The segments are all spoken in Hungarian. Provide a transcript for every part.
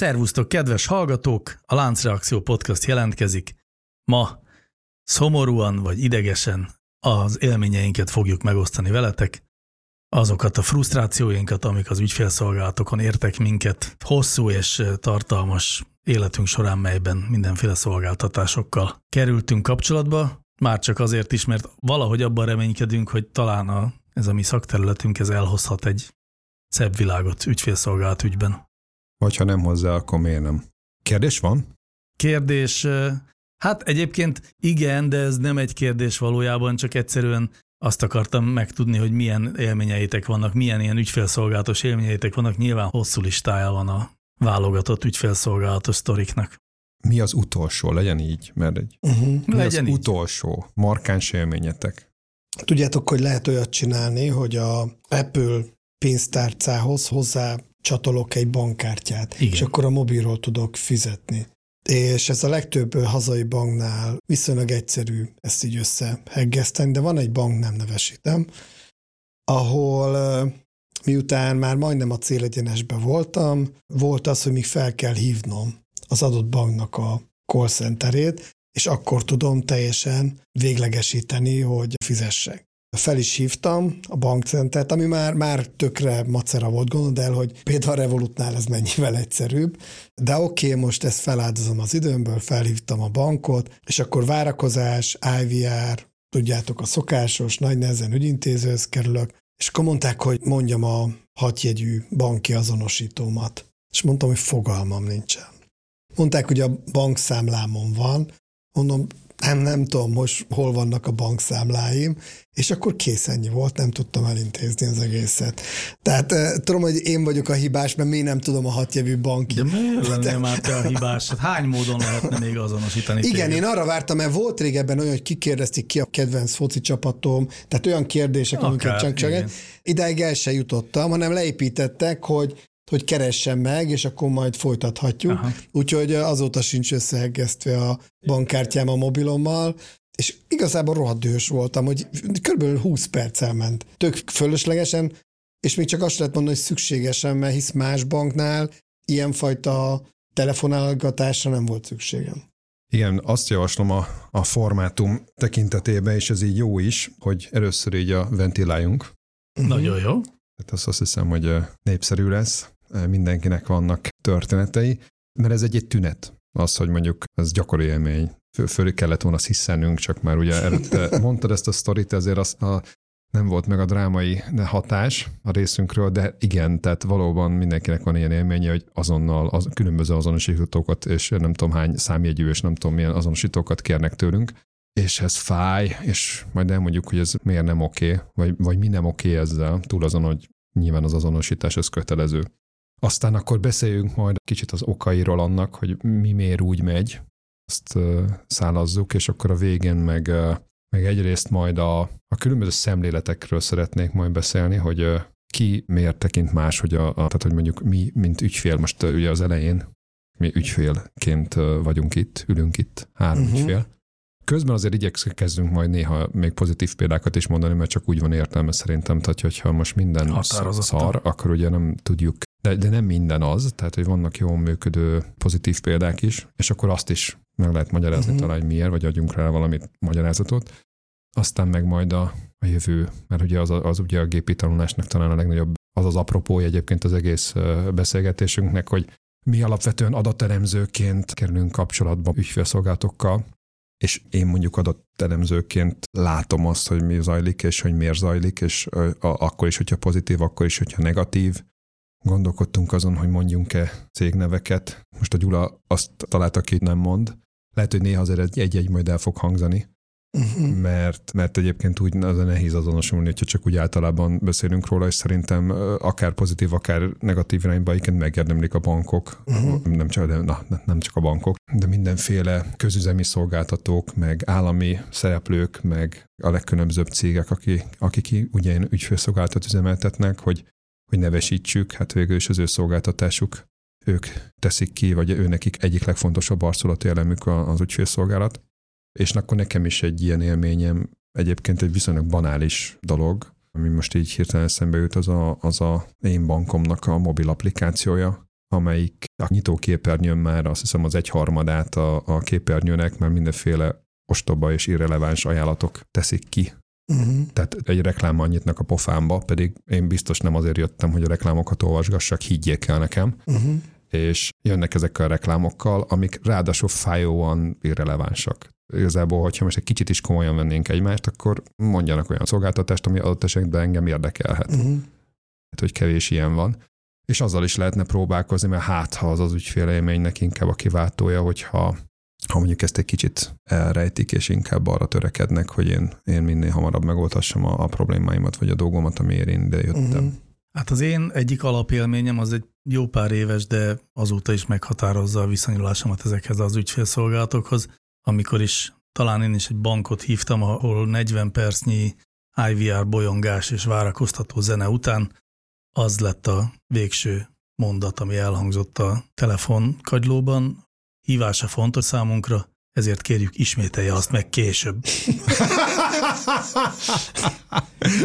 Szervusztok, kedves hallgatók! A Láncreakció Podcast jelentkezik. Ma szomorúan vagy idegesen az élményeinket fogjuk megosztani veletek, azokat a frusztrációinkat, amik az ügyfélszolgálatokon értek minket, hosszú és tartalmas életünk során, melyben mindenféle szolgáltatásokkal kerültünk kapcsolatba, már csak azért is, mert valahogy abban reménykedünk, hogy talán a, ez a mi szakterületünk ez elhozhat egy szebb világot ügyfélszolgálat ügyben. Vagy ha nem hozzá, akkor miért nem? Kérdés van? Kérdés, hát egyébként igen, de ez nem egy kérdés valójában, csak egyszerűen azt akartam megtudni, hogy milyen élményeitek vannak, milyen ilyen ügyfélszolgálatos élményeitek vannak. Nyilván hosszú listája van a válogatott ügyfélszolgálatos sztoriknak. Mi az utolsó? Legyen így, mert egy, uh-huh. mi Legyen az így. utolsó markáns élményetek? Tudjátok, hogy lehet olyat csinálni, hogy a Apple pénztárcához hozzá csatolok egy bankkártyát, Igen. és akkor a mobilról tudok fizetni. És ez a legtöbb hazai banknál viszonylag egyszerű ezt így összeheggeszteni, de van egy bank, nem nevesítem, ahol miután már majdnem a célegyenesbe voltam, volt az, hogy még fel kell hívnom az adott banknak a call centerét, és akkor tudom teljesen véglegesíteni, hogy fizessek fel is hívtam a bankcentert, ami már, már tökre macera volt, gondolod el, hogy például a Revolutnál ez mennyivel egyszerűbb, de oké, okay, most ezt feláldozom az időmből, felhívtam a bankot, és akkor várakozás, IVR, tudjátok, a szokásos, nagy nehezen ügyintézőhöz kerülök, és akkor mondták, hogy mondjam a hatjegyű banki azonosítómat. És mondtam, hogy fogalmam nincsen. Mondták, hogy a bankszámlámon van, mondom, nem, nem tudom most hol vannak a bankszámláim, és akkor kész ennyi volt, nem tudtam elintézni az egészet. Tehát eh, tudom, hogy én vagyok a hibás, mert még nem tudom a hatjevű banki. De miért lenne már te a hibás? Hát hány módon lehetne még azonosítani Igen, téged? én arra vártam, mert volt régebben olyan, hogy kikérdezték ki a kedvenc foci csapatom, tehát olyan kérdések, amiket csak, csak idáig el se jutottam, hanem leépítettek, hogy hogy keressen meg, és akkor majd folytathatjuk. Aha. Úgyhogy azóta sincs összeheggesztve a bankkártyám a mobilommal, és igazából rohadt dühös voltam, hogy kb. 20 perc elment. Tök fölöslegesen, és még csak azt lehet mondani, hogy szükségesen, mert hisz más banknál ilyenfajta telefonálgatásra nem volt szükségem. Igen, azt javaslom a, a formátum tekintetében, és ez így jó is, hogy először így a ventiláljunk. Nagyon jó. Tehát azt, azt hiszem, hogy népszerű lesz mindenkinek vannak történetei, mert ez egy, egy tünet. Az, hogy mondjuk ez gyakori élmény. Föl, föl kellett volna sziszenünk, csak már ugye előtte mondtad ezt a sztorit, ezért az, a, nem volt meg a drámai hatás a részünkről, de igen, tehát valóban mindenkinek van ilyen élménye, hogy azonnal az, különböző azonosítókat, és nem tudom hány számjegyű, és nem tudom milyen azonosítókat kérnek tőlünk, és ez fáj, és majd elmondjuk, hogy ez miért nem oké, okay, vagy, vagy mi nem oké okay ezzel, túl azon, hogy nyilván az azonosítás az kötelező. Aztán akkor beszéljünk majd kicsit az okairól annak, hogy mi miért úgy megy, azt szálazzuk, és akkor a végén meg, meg egyrészt majd a, a különböző szemléletekről szeretnék majd beszélni, hogy ki miért tekint más, hogy, a, a, tehát hogy mondjuk mi, mint ügyfél, most ugye az elején mi ügyfélként vagyunk itt, ülünk itt, három uh-huh. ügyfél. Közben azért igyekezünk majd néha még pozitív példákat is mondani, mert csak úgy van értelme szerintem, tehát hogyha most minden szar, akkor ugye nem tudjuk de, de nem minden az, tehát hogy vannak jól működő pozitív példák is, és akkor azt is meg lehet magyarázni uh-huh. talán, hogy miért, vagy adjunk rá valamit magyarázatot. Aztán meg majd a, a jövő, mert ugye az, az ugye a gépi tanulásnak talán a legnagyobb, az az apropója egyébként az egész beszélgetésünknek, hogy mi alapvetően adatelemzőként kerülünk kapcsolatba ügyfélszolgálatokkal, és én mondjuk adatelemzőként látom azt, hogy mi zajlik, és hogy miért zajlik, és akkor is, hogyha pozitív, akkor is, hogyha negatív, Gondolkodtunk azon, hogy mondjunk-e cégneveket. Most a Gyula azt találta, aki nem mond. Lehet, hogy néha azért egy-egy majd el fog hangzani. uh-huh. mert, mert egyébként úgy az a nehéz azonosulni, hogyha csak úgy általában beszélünk róla, és szerintem akár pozitív, akár negatív irányba egyébként megérdemlik a bankok, uh-huh. nem, csak, de, na, nem csak a bankok, de mindenféle közüzemi szolgáltatók, meg állami szereplők, meg a legkülönbözőbb cégek, akik, akik ugye ügyfélszolgáltat üzemeltetnek, hogy, hogy nevesítsük, hát végül is az ő szolgáltatásuk ők teszik ki, vagy ő nekik egyik legfontosabb arculati elemük az ügyfélszolgálat. És akkor nekem is egy ilyen élményem, egyébként egy viszonylag banális dolog, ami most így hirtelen szembe jut, az a, az a én bankomnak a mobil applikációja, amelyik a nyitó képernyőn már azt hiszem az egyharmadát a, a képernyőnek, mert mindenféle ostoba és irreleváns ajánlatok teszik ki. Uh-huh. Tehát egy reklám annyitnak a pofámba, pedig én biztos nem azért jöttem, hogy a reklámokat olvasgassak, higgyék el nekem. Uh-huh. És jönnek ezekkel a reklámokkal, amik ráadásul fájóan irrelevánsak. Igazából, hogyha most egy kicsit is komolyan vennénk egymást, akkor mondjanak olyan szolgáltatást, ami adott esetben engem érdekelhet. Uh-huh. Hát, hogy kevés ilyen van. És azzal is lehetne próbálkozni, mert hát ha az az ügyfélélménynek inkább a kiváltója, hogyha ha mondjuk ezt egy kicsit elrejtik, és inkább arra törekednek, hogy én, én minél hamarabb megoldhassam a, a problémáimat, vagy a dolgomat, amiért én ide jöttem. Uh-huh. Hát az én egyik alapélményem az egy jó pár éves, de azóta is meghatározza a viszonyulásomat ezekhez az ügyfélszolgálatokhoz, amikor is talán én is egy bankot hívtam, ahol 40 percnyi IVR bolyongás és várakoztató zene után az lett a végső mondat, ami elhangzott a telefonkagylóban. Hívása fontos számunkra, ezért kérjük ismételje azt meg később.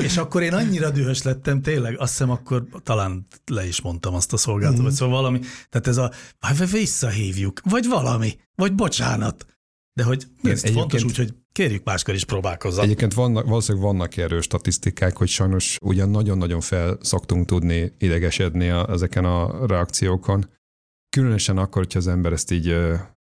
és akkor én annyira dühös lettem, tényleg, azt hiszem akkor talán le is mondtam azt a szolgáltatót, mm. szóval valami, tehát ez a, vagy visszahívjuk, vagy valami, vagy bocsánat. De hogy ez fontos úgy, hogy kérjük máskor is próbálkozzak. Egyébként vannak, valószínűleg vannak erős statisztikák, hogy sajnos ugyan nagyon-nagyon fel szoktunk tudni idegesedni a, ezeken a reakciókon. Különösen akkor, hogyha az ember ezt így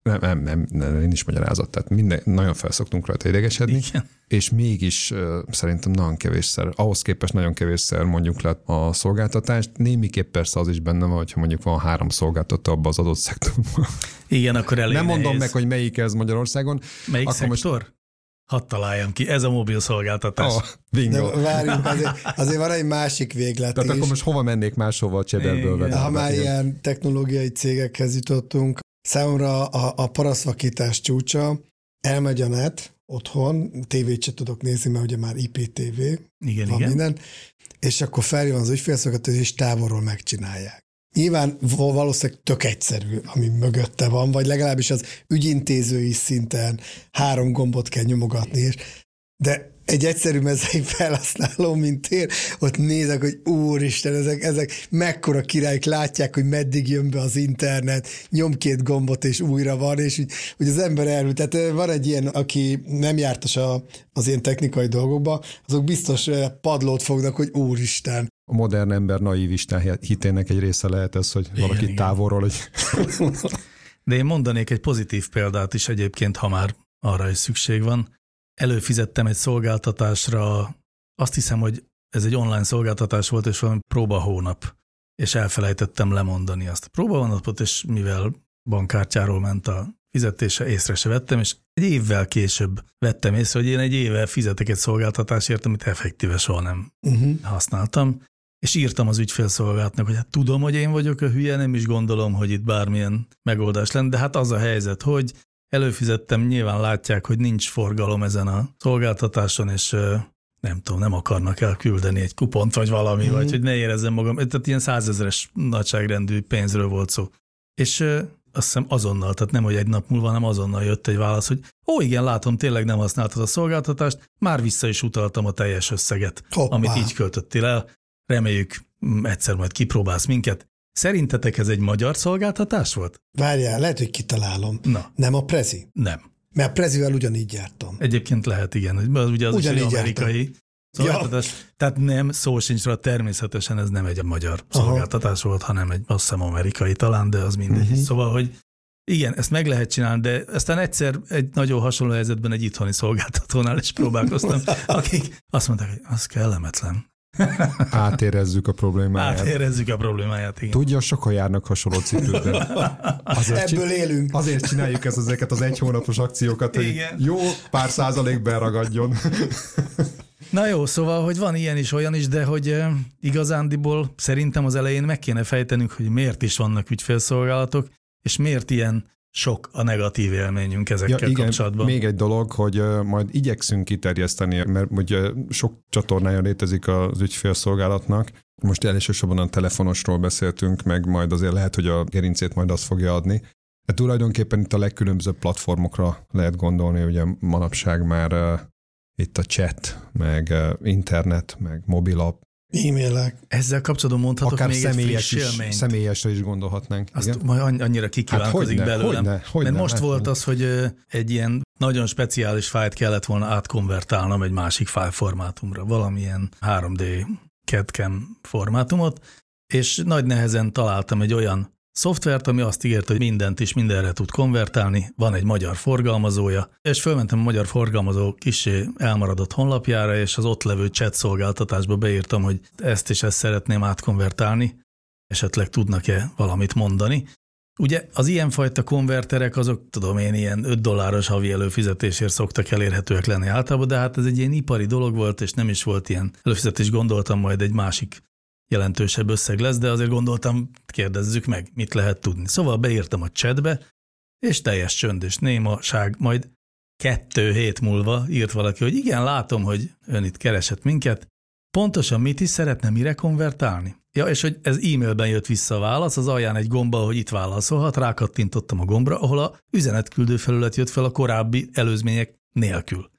nem, nem, nem, nem nincs magyarázat, tehát minden, nagyon felszoktunk rajta idegesedni, Igen. és mégis szerintem nagyon kevésszer, ahhoz képest nagyon kevésszer mondjuk le a szolgáltatást, némiképp persze az is benne van, hogyha mondjuk van három szolgáltató abban az adott szektorban. Igen, akkor elég Nem mondom nehéz. meg, hogy melyik ez Magyarországon. Melyik akkor szektor? Most Hadd találjam ki, ez a mobil szolgáltatás. Oh, bingo. De várjunk, azért, azért van egy másik véglet Tehát is. akkor most hova mennék máshova a csederből? Ha már ilyen technológiai cégekhez jutottunk, Számomra a, a paraszvakítás csúcsa, elmegy a net, otthon, tévét se tudok nézni, mert ugye már IPTV, igen, van igen. minden, és akkor feljön az ügyfélszolgáltató, és távolról megcsinálják. Nyilván valószínűleg tök egyszerű, ami mögötte van, vagy legalábbis az ügyintézői szinten három gombot kell nyomogatni, és de egy egyszerű mezei felhasználó, mint én, ott nézek, hogy úristen, ezek, ezek mekkora királyok, látják, hogy meddig jön be az internet, nyom két gombot, és újra van, és úgy, úgy az ember elül. Tehát van egy ilyen, aki nem jártas a, az ilyen technikai dolgokba, azok biztos padlót fognak, hogy úristen. A modern ember naív Isten hitének egy része lehet ez, hogy valaki igen. távolról, hogy... De én mondanék egy pozitív példát is egyébként, ha már arra is szükség van előfizettem egy szolgáltatásra, azt hiszem, hogy ez egy online szolgáltatás volt, és valami próba hónap, és elfelejtettem lemondani azt a próba hónapot, és mivel bankkártyáról ment a fizetése, észre se vettem, és egy évvel később vettem észre, hogy én egy éve fizetek egy szolgáltatásért, amit effektíve soha nem uh-huh. használtam, és írtam az ügyfélszolgálatnak, hogy hát tudom, hogy én vagyok a hülye, nem is gondolom, hogy itt bármilyen megoldás lenne, de hát az a helyzet, hogy előfizettem, nyilván látják, hogy nincs forgalom ezen a szolgáltatáson, és nem tudom, nem akarnak elküldeni egy kupont, vagy valami, mm. vagy hogy ne érezzem magam. Tehát ilyen százezeres nagyságrendű pénzről volt szó. És azt hiszem azonnal, tehát nem, hogy egy nap múlva, hanem azonnal jött egy válasz, hogy ó, igen, látom, tényleg nem használtad a szolgáltatást, már vissza is utaltam a teljes összeget, Hoppá. amit így költöttél el. Reméljük egyszer majd kipróbálsz minket. Szerintetek ez egy magyar szolgáltatás volt? Várjál, lehet, hogy kitalálom. Na. Nem a Prezi? Nem. Mert a Prezivel ugyanígy jártam. Egyébként lehet, igen. Ugye az ugyanígy is amerikai szolgáltatás. Ja. Tehát nem, szó sincs rá, természetesen ez nem egy magyar Aha. szolgáltatás volt, hanem egy azt hiszem amerikai talán, de az mindegy. Uh-huh. Szóval, hogy igen, ezt meg lehet csinálni, de aztán egyszer egy nagyon hasonló helyzetben egy itthoni szolgáltatónál is próbálkoztam, akik azt mondták, hogy az kellemetlen. Átérezzük a problémáját. Átérezzük a problémáját, igen. Tudja, sokan járnak hasonló cipőben. Azért Ebből élünk. Azért csináljuk ezt, ezeket az egy hónapos akciókat, hogy igen. jó pár százalék beragadjon. Na jó, szóval, hogy van ilyen is, olyan is, de hogy igazándiból szerintem az elején meg kéne fejtenünk, hogy miért is vannak ügyfélszolgálatok, és miért ilyen sok a negatív élményünk ezekkel ja, igen, kapcsolatban. Még egy dolog, hogy majd igyekszünk kiterjeszteni, mert ugye sok csatornája létezik az ügyfélszolgálatnak. Most elsősorban a telefonosról beszéltünk, meg majd azért lehet, hogy a gerincét majd azt fogja adni. De tulajdonképpen itt a legkülönbözőbb platformokra lehet gondolni, ugye manapság már uh, itt a chat, meg uh, internet, meg mobilap, E-mailek. Ezzel kapcsolatban mondhatok Akár még személyes egy friss is, Személyesre is gondolhatnánk. Azt igen? majd annyira kikívánkozik hát belőlem. Hogyne, hogyne, Mert most hát volt az, hogy egy ilyen nagyon speciális fájt kellett volna átkonvertálnom egy másik fájlformátumra, valamilyen 3D CAD-CAM formátumot, és nagy nehezen találtam egy olyan szoftvert, ami azt ígérte, hogy mindent is mindenre tud konvertálni, van egy magyar forgalmazója, és fölmentem a magyar forgalmazó kisé elmaradott honlapjára, és az ott levő chat szolgáltatásba beírtam, hogy ezt és ezt szeretném átkonvertálni, esetleg tudnak-e valamit mondani. Ugye az ilyenfajta konverterek azok, tudom én, ilyen 5 dolláros havi előfizetésért szoktak elérhetőek lenni általában, de hát ez egy ilyen ipari dolog volt, és nem is volt ilyen. Előfizetés, gondoltam majd egy másik jelentősebb összeg lesz, de azért gondoltam, kérdezzük meg, mit lehet tudni. Szóval beírtam a chatbe, és teljes csönd és némaság, majd kettő hét múlva írt valaki, hogy igen, látom, hogy ön itt keresett minket, pontosan mit is szeretne mire konvertálni? Ja, és hogy ez e-mailben jött vissza a válasz, az alján egy gomba, hogy itt válaszolhat, rákattintottam a gombra, ahol a üzenetküldő felület jött fel a korábbi előzmények nélkül.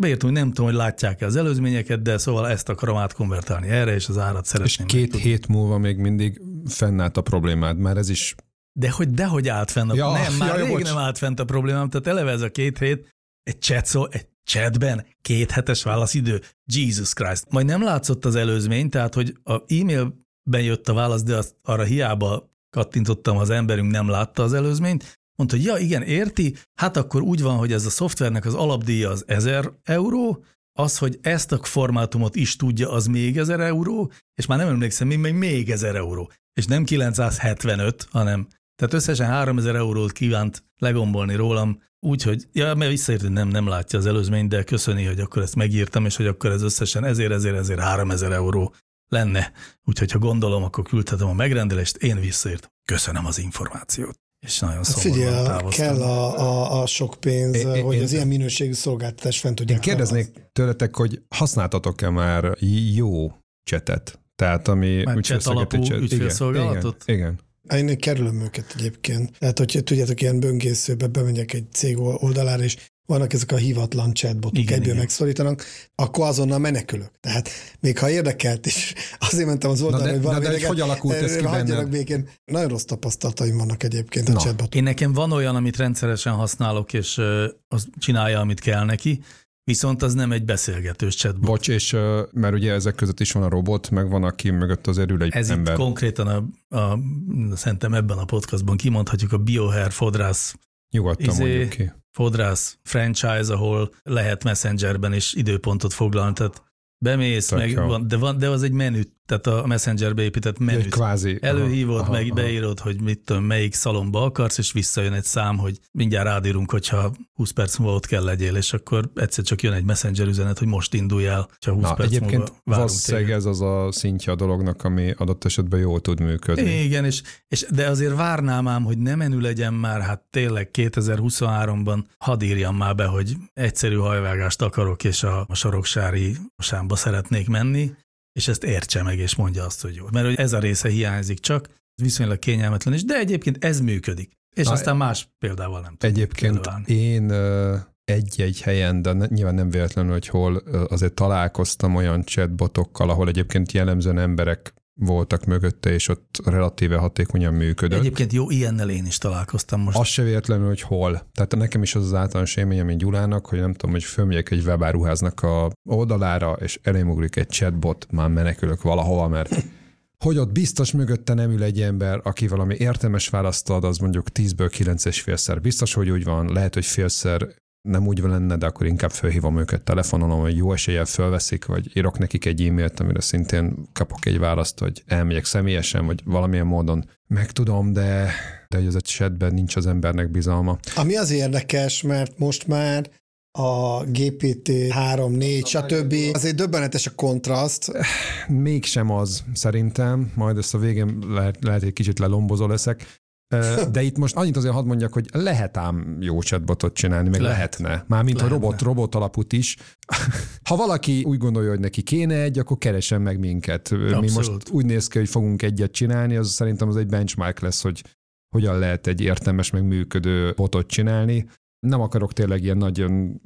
Beírtam, hogy nem tudom, hogy látják-e az előzményeket, de szóval ezt akarom átkonvertálni erre, és az árat szeretném. És két megtudni. hét múlva még mindig fennállt a problémád, mert ez is... De hogy dehogy állt fenn a... Ja, nem, már ja, rég bocs. nem állt fent a problémám, tehát eleve ez a két hét, egy chat szó, egy chatben két hetes válaszidő, Jesus Christ. Majd nem látszott az előzmény, tehát hogy a e-mailben jött a válasz, de azt arra hiába kattintottam, az emberünk nem látta az előzményt, Mondta, hogy ja, igen, érti, hát akkor úgy van, hogy ez a szoftvernek az alapdíja az 1000 euró, az, hogy ezt a formátumot is tudja, az még 1000 euró, és már nem emlékszem, mi még még 1000 euró. És nem 975, hanem tehát összesen 3000 eurót kívánt legombolni rólam, úgyhogy, ja, mert visszaért, hogy nem, nem látja az előzményt, de köszöni, hogy akkor ezt megírtam, és hogy akkor ez összesen ezért, ezért, ezért 3000 euró lenne. Úgyhogy ha gondolom, akkor küldhetem a megrendelést, én visszaért. Köszönöm az információt és nagyon hát Figyelj, kell a, a, a sok pénz, é, hogy én, az ilyen minőségű szolgáltatás fent tudják Én kérdeznék használni. tőletek, hogy használtatok-e már jó csetet? Tehát ami már cset alapú cset, ügyfélszolgálatot? Igen, igen. Én kerülöm őket egyébként. Tehát, hogy tudjátok, ilyen böngészőbe bemegyek egy cég oldalára, és vannak ezek a hivatlan chatbotok, igen, egyből igen. megszólítanak, akkor azonnal menekülök. Tehát még ha érdekelt is, azért mentem az oldalra, hogy valami de, de hogy alakult ez ki benned? békén. Nagyon rossz tapasztalataim vannak egyébként a chatbotok. Én nekem van olyan, amit rendszeresen használok, és az csinálja, amit kell neki, Viszont az nem egy beszélgetős chatbot. Bocs, és mert ugye ezek között is van a robot, meg van, aki mögött az erül egy Ez ember. itt konkrétan a, a, szerintem ebben a podcastban kimondhatjuk a BioHair fodrász Nyugodtan izé, mondjuk ki fodrász franchise, ahol lehet messengerben is időpontot foglalni, tehát bemész, meg van, de, van, de az egy menü, tehát a Messengerbe épített menüt. Kvázi. Előhívod, aha, meg aha. beírod, hogy mit tudom, melyik szalomba akarsz, és visszajön egy szám, hogy mindjárt rádírunk, hogyha 20 perc múlva ott kell legyél, és akkor egyszer csak jön egy Messenger üzenet, hogy most indulj el, ha 20 Na, perc egyébként múlva valószínűleg ez az a szintje a dolognak, ami adott esetben jól tud működni. Igen, és, és de azért várnám ám, hogy nem menü legyen már, hát tényleg 2023-ban hadd írjam már be, hogy egyszerű hajvágást akarok, és a, a soroksári sámba szeretnék menni, és ezt értse meg, és mondja azt, hogy jó. Mert hogy ez a része hiányzik csak, viszonylag kényelmetlen is, de egyébként ez működik. És Na, aztán más példával nem tudom. Egyébként én egy-egy helyen, de nyilván nem véletlenül, hogy hol azért találkoztam olyan chatbotokkal, ahol egyébként jellemzően emberek voltak mögötte, és ott relatíve hatékonyan működött. Egyébként jó, ilyennel én is találkoztam most. Az se véletlenül, hogy hol. Tehát nekem is az az általános élményem, mint Gyulának, hogy nem tudom, hogy fölmegyek egy webáruháznak a oldalára, és elém egy chatbot, már menekülök valahova, mert hogy ott biztos mögötte nem ül egy ember, aki valami értelmes választ ad, az mondjuk 10-ből 9 és félszer biztos, hogy úgy van, lehet, hogy félszer nem úgy lenne, de akkor inkább felhívom őket telefonon, hogy jó eséllyel felveszik, vagy írok nekik egy e-mailt, amire szintén kapok egy választ, hogy elmegyek személyesen, vagy valamilyen módon megtudom, de, de hogy az a chatben nincs az embernek bizalma. Ami az érdekes, mert most már a GPT 3, 4, stb. Azért döbbenetes a kontraszt. Mégsem az, szerintem. Majd ezt a végén lehet, lehet egy kicsit lelombozó leszek. De itt most annyit azért hadd mondjak, hogy lehet ám jó chatbotot csinálni, meg lehet. lehetne. Mármint a robot, robot alapút is. Ha valaki úgy gondolja, hogy neki kéne egy, akkor keresen meg minket. Abszolút. Mi most úgy néz ki, hogy fogunk egyet csinálni, az szerintem az egy benchmark lesz, hogy hogyan lehet egy értelmes, meg működő botot csinálni. Nem akarok tényleg ilyen nagyon...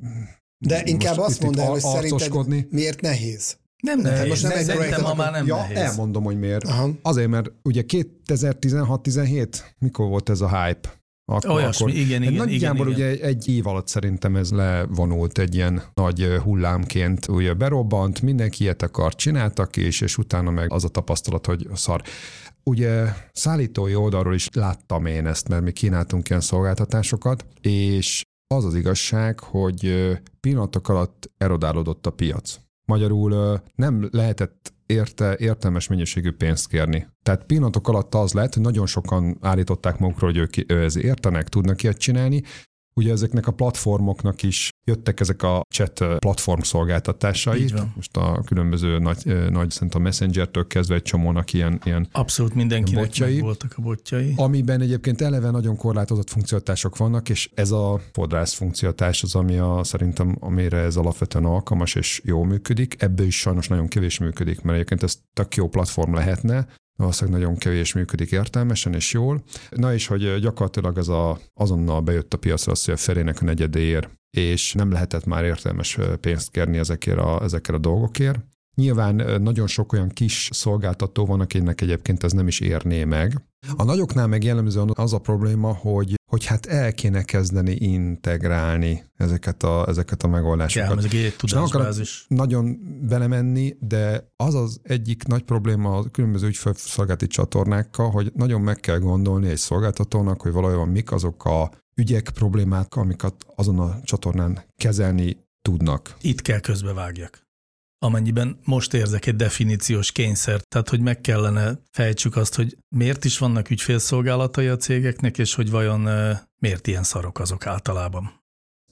De inkább azt mondd el, hogy szerinted miért nehéz? Nem nehéz. Most nem egy Szerintem ma már nem ja, nehéz. elmondom, hogy miért. Aha. Azért, mert ugye 2016-17, mikor volt ez a hype? Akkor, Olyasmi, akkor. igen, igen, Nagyjából igen, ugye igen. egy év alatt szerintem ez levonult egy ilyen nagy hullámként, ugye berobbant, mindenki ilyet akart, csináltak és, és utána meg az a tapasztalat, hogy szar. Ugye szállítói oldalról is láttam én ezt, mert mi kínáltunk ilyen szolgáltatásokat, és az az igazság, hogy pillanatok alatt erodálódott a piac. Magyarul nem lehetett érte értelmes mennyiségű pénzt kérni. Tehát pillanatok alatt az lett, hogy nagyon sokan állították magukról, hogy ők ez értenek, tudnak ilyet csinálni, Ugye ezeknek a platformoknak is jöttek ezek a chat platform szolgáltatásai. Most a különböző nagy, nagy szerintem a Messenger-től kezdve egy csomónak ilyen, ilyen Abszolút mindenkinek botjai, voltak a botjai. Amiben egyébként eleve nagyon korlátozott funkciótások vannak, és ez a fodrász funkciótás az, ami a, szerintem amire ez alapvetően alkalmas és jó működik. Ebből is sajnos nagyon kevés működik, mert egyébként ez tök jó platform lehetne, valószínűleg nagyon kevés működik értelmesen és jól. Na és hogy gyakorlatilag ez a, azonnal bejött a piacra az, hogy a felének a negyedéért, és nem lehetett már értelmes pénzt kérni ezekért a, ezekért a dolgokért. Nyilván nagyon sok olyan kis szolgáltató van, akinek egyébként ez nem is érné meg. A nagyoknál meg jellemzően az a probléma, hogy, hogy hát el kéne kezdeni integrálni ezeket a, ezeket a megoldásokat. Ja, ez nem akarok nagyon belemenni, de az az egyik nagy probléma a különböző ügyfélszolgálati csatornákkal, hogy nagyon meg kell gondolni egy szolgáltatónak, hogy valójában mik azok a ügyek, problémák, amiket azon a csatornán kezelni tudnak. Itt kell közbevágjak amennyiben most érzek egy definíciós kényszert, tehát hogy meg kellene fejtsük azt, hogy miért is vannak ügyfélszolgálatai a cégeknek, és hogy vajon miért ilyen szarok azok általában.